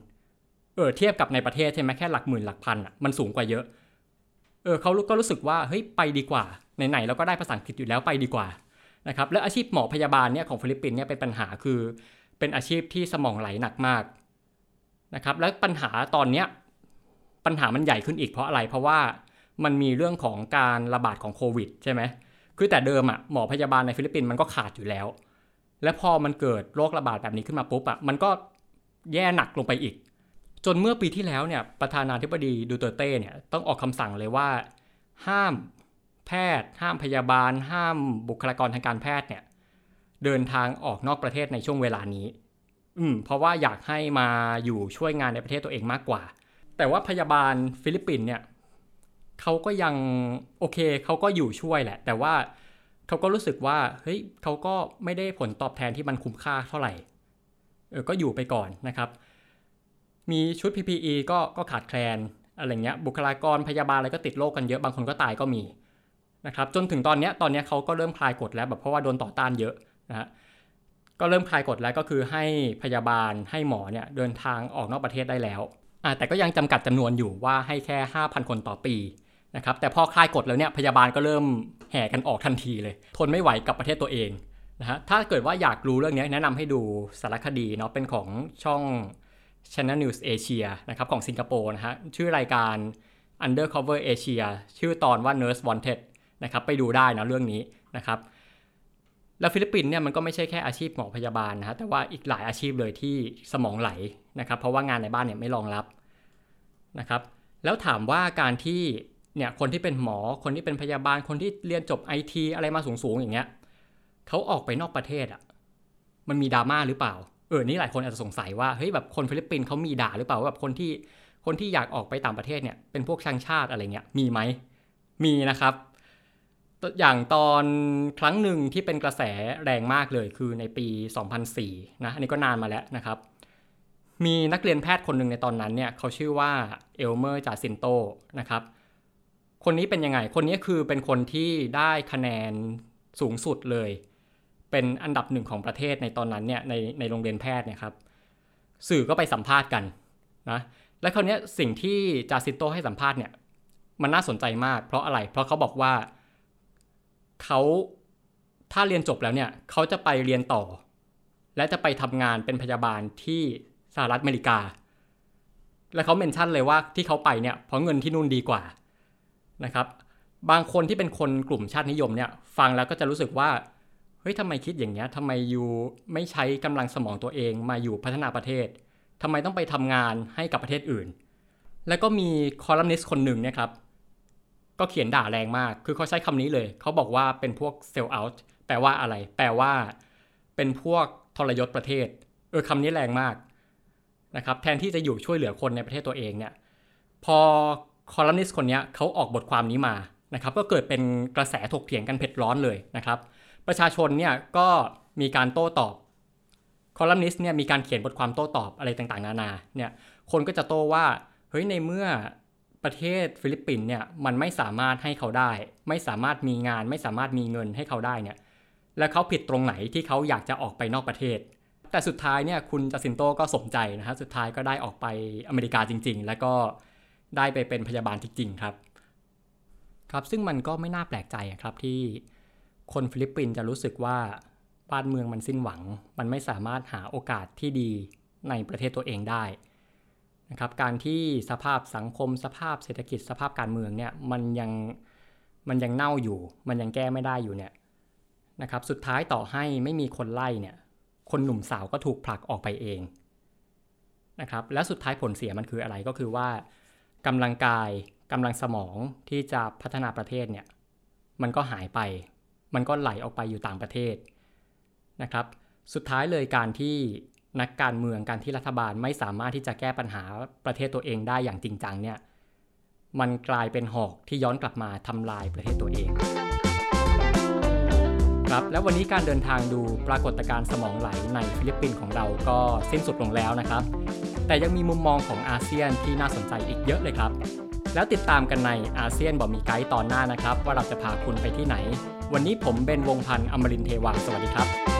เออเทียบกับในประเทศใช่ไหมแค่หลักหมื่นหลักพันอะมันสูงกว่าเยอะเออเขาก็รู้สึกว่าเฮ้ยไปดีกว่าไหนๆเราก็ได้ภาษาอังกฤษอยู่แล้วไปดีกว่านะครับและอาชีพหมอพยาบาลเนี่ยของฟิลิปปินส์เนี่ยเป็นปัญหาคือเป็นอาชีพที่สมองไหลหนักมากนะครับและปัญหาตอนเนี้ยปัญหามันใหญ่ขึ้นอีกเพราะอะไร เพราะว่ามันมีเรื่องของการระบาดของโควิดใช่ไหมคือแต่เดิมอะหมอพยาบาลในฟิลิปปินส์มันก็ขาดอยู่แล้ว และพอมันเกิดโรคระบาดแบบนี้ขึ้นมาปุ๊บอะมันก็แย่หนักลงไปอีก จนเมื่อปีที่แล้วเนี่ยประธานาธิบดีดูเตอร์เต้เนี่ยต้องออกคำสั่งเลยว่า ห้ามแพทย์ ห้ามพยาบาล ห้ามบุคลากรทางการแพทย์เนี่ยเดินทางออกนอกประเทศในช่วงเวลานี้ อืม เพราะว่าอยากให้มาอยู่ช่วยงานในประเทศตัวเองมากกว่า แต่ว่าพยาบาลฟิลิปปินส์เนี่ยเขาก็ยังโอเคเขาก็อยู่ช่วยแหละ แต่ว่า เขาก็รู้สึกว่าเฮ้ยเขาก็ไม่ได้ผลตอบแทนที่มันคุ้มค่าเท่าไหร่เออก็อยู่ไปก่อนนะครับ มีชุด PPE ก็ก็ขาดแคลนอะไรเงี้ยบุคลากรพยาบาลอะไรก็ติดโรคกันเยอะบางคนก็ตายก็มีนะครับจนถึงตอนนี้ตอนนี้เขาก็เริ่มคลายกฎแล้วแบบเพราะว่าโดนต่อต้านเยอะนะฮะก็เริ่มคลายกฎแล้วก็คือให้พยาบาลให้หมอเนี่ยเดินทางออกนอกประเทศได้แล้วอ่าแต่ก็ยังจำกัดจำนวนอยู่ว่าให้แค่ 5,000 คนต่อปี นะครับแต่พอคลายกฎแล้วเนี่ยพยาบาลก็เริ่มแห่กันออกทันทีเลย ทนไม่ไหวกับประเทศตัวเองนะฮะถ้าเกิดว่าอยากรู้เรื่องนี้แนะนำให้ดูสารคดีเนาะเป็นของช่อง Channel News Asia นะครับของสิงคโปร์นะฮะชื่อรายการ Undercover Asia ชื่อตอนว่า Nurse Wanted นะครับไปดูได้นะเรื่องนี้นะครับแล้วฟิลิปปินส์เนี่ยมันก็ไม่ใช่แค่อาชีพหมอพยาบาลนะฮะแต่ว่าอีกหลายอาชีพเลยที่สมองไหลนะครับเพราะว่างานในบ้านเนี่ยไม่รองรับนะครับแล้วถามว่าการที่ เนี่ยคนที่เป็นหมอคนที่เป็นพยาบาลคนที่เรียนจบไอทีอะไรมาสูงๆอย่างเงี้ยเขาออกไปนอกประเทศอะ่ะมันมีดราม่าหรือเปล่าเออนี่หลายคนอาจจะสงสัยว่าเฮ้ยแบบคนฟิลิปปินส์เขามีด่าหรือเปล่าว่าแบบคนที่คนที่อยากออกไปต่างประเทศเนี่ยเป็นพวกชังชาติอะไรเงี้ยมีไหมมีนะครับ อย่างตอนครั้งหนึ่งที่เป็นกระแสแรงมากเลยคือในปี 2004นะอันนี้ก็นานมาแล้วนะครับ มีนักเรียนแพทย์คนหนึ่งในตอนนั้นเนี่ยเขาชื่อว่าเอลเมอร์จาซินโตนะครับ คนนี้เป็นยังไง คนนี้คือเป็นคนที่ได้คะแนนสูงสุดเลย เป็นอันดับหนึ่งของประเทศในตอนนั้นเนี่ยในในโรงเรียนแพทย์เนี่ยครับ สื่อก็ไปสัมภาษณ์กันนะและคราวนี้สิ่งที่จาซินโตให้สัมภาษณ์เนี่ยมันน่าสนใจมาก เพราะอะไร เพราะเขาบอกว่าเขาถ้าเรียนจบแล้วเนี่ยเขาจะไปเรียนต่อ และจะไปทำงานเป็นพยาบาลที่สหรัฐอเมริกา และเขาเมนชั่นเลยว่าที่เขาไปเนี่ยเพราะเงินที่นู่นดีกว่า นะครับบางคนที่เป็นคนกลุ่มชาตินิยมเนี่ยฟังแล้วก็จะรู้สึกว่าเฮ้ยทำไมคิดอย่างเงี้ยทำไมอยู่ไม่ใช้กำลังสมองตัวเองมาอยู่พัฒนาประเทศทำไมต้องไปทำงานให้กับประเทศอื่น แล้วก็มีคอลัมนิสต์คนหนึ่งเนี่ยครับก็เขียนด่าแรงมาก คือเขาใช้คำนี้เลย เขาบอกว่าเป็นพวก sell out แปลว่าอะไร แปลว่า เป็นพวกทรยศประเทศ เออคำนี้แรงมากนะครับ แทนที่จะอยู่ช่วยเหลือคนในประเทศตัวเองเนี่ย พอ คอลัมนิสต์คนนี้เขาออกบทความนี้มานะครับก็เกิดเป็นกระแสถกเถียงกันเผ็ดร้อนเลยนะครับ ประชาชนเนี่ยก็มีการโต้ตอบคอลัมนิสต์เนี่ยมีการเขียนบทความโต้ตอบอะไรต่างๆ นานาเนี่ยคนก็จะโต้ว่าเฮ้ยในเมื่อประเทศฟิลิปปินส์เนี่ยมันไม่สามารถให้เขาได้ ไม่สามารถมีงาน ไม่สามารถมีเงินให้เขาได้เนี่ยแล้วเขาผิดตรงไหนที่เขาอยากจะออกไปนอกประเทศ แต่สุดท้ายเนี่ยคุณจาซินโตก็สมใจนะฮะสุดท้ายก็ได้ออกไปอเมริกาจริง ๆ แล้วก็ ได้ไปเป็นพยาบาลจริงๆครับ ครับซึ่งมันก็ไม่น่าแปลกใจครับที่คนฟิลิปปินส์จะรู้สึกว่าบ้านเมืองมันสิ้นหวัง มันไม่สามารถหาโอกาสที่ดีในประเทศตัวเองได้นะครับการที่สภาพสังคมสภาพเศรษฐกิจสภาพการเมืองเนี่ยมันยังมันยังเน่าอยู่ มันยังแก้ไม่ได้อยู่เนี่ยนะครับสุดท้ายต่อให้ไม่มีคนไล่เนี่ยคนหนุ่มสาวก็ถูกผลักออกไปเองนะครับและสุดท้ายผลเสียมันคืออะไรก็คือว่า กำลังกายกำลังสมองที่จะพัฒนาประเทศเนี่ยมันก็หายไป มันก็ไหลออกไปอยู่ต่างประเทศนะครับ สุดท้ายเลยการที่นักการเมืองการที่รัฐบาลไม่สามารถที่จะแก้ปัญหาประเทศตัวเองได้อย่างจริงจังเนี่ยมันกลายเป็นหอกที่ย้อนกลับมาทำลายประเทศตัวเองครับแล้ววันนี้การเดินทางดูปรากฏการณ์สมองไหลในฟิลิปปินส์ของเราก็สิ้นสุดลงแล้วนะครับ แต่ยังมีมุมมองของอาเซียนที่น่าสนใจอีกเยอะเลยครับ แล้วติดตามกันในอาเซียนบอกมีไกด์ตอนหน้านะครับ ว่าเราจะพาคุณไปที่ไหน วันนี้ผมเบนวงพันธ์อมรินเทวาสวัสดีครับ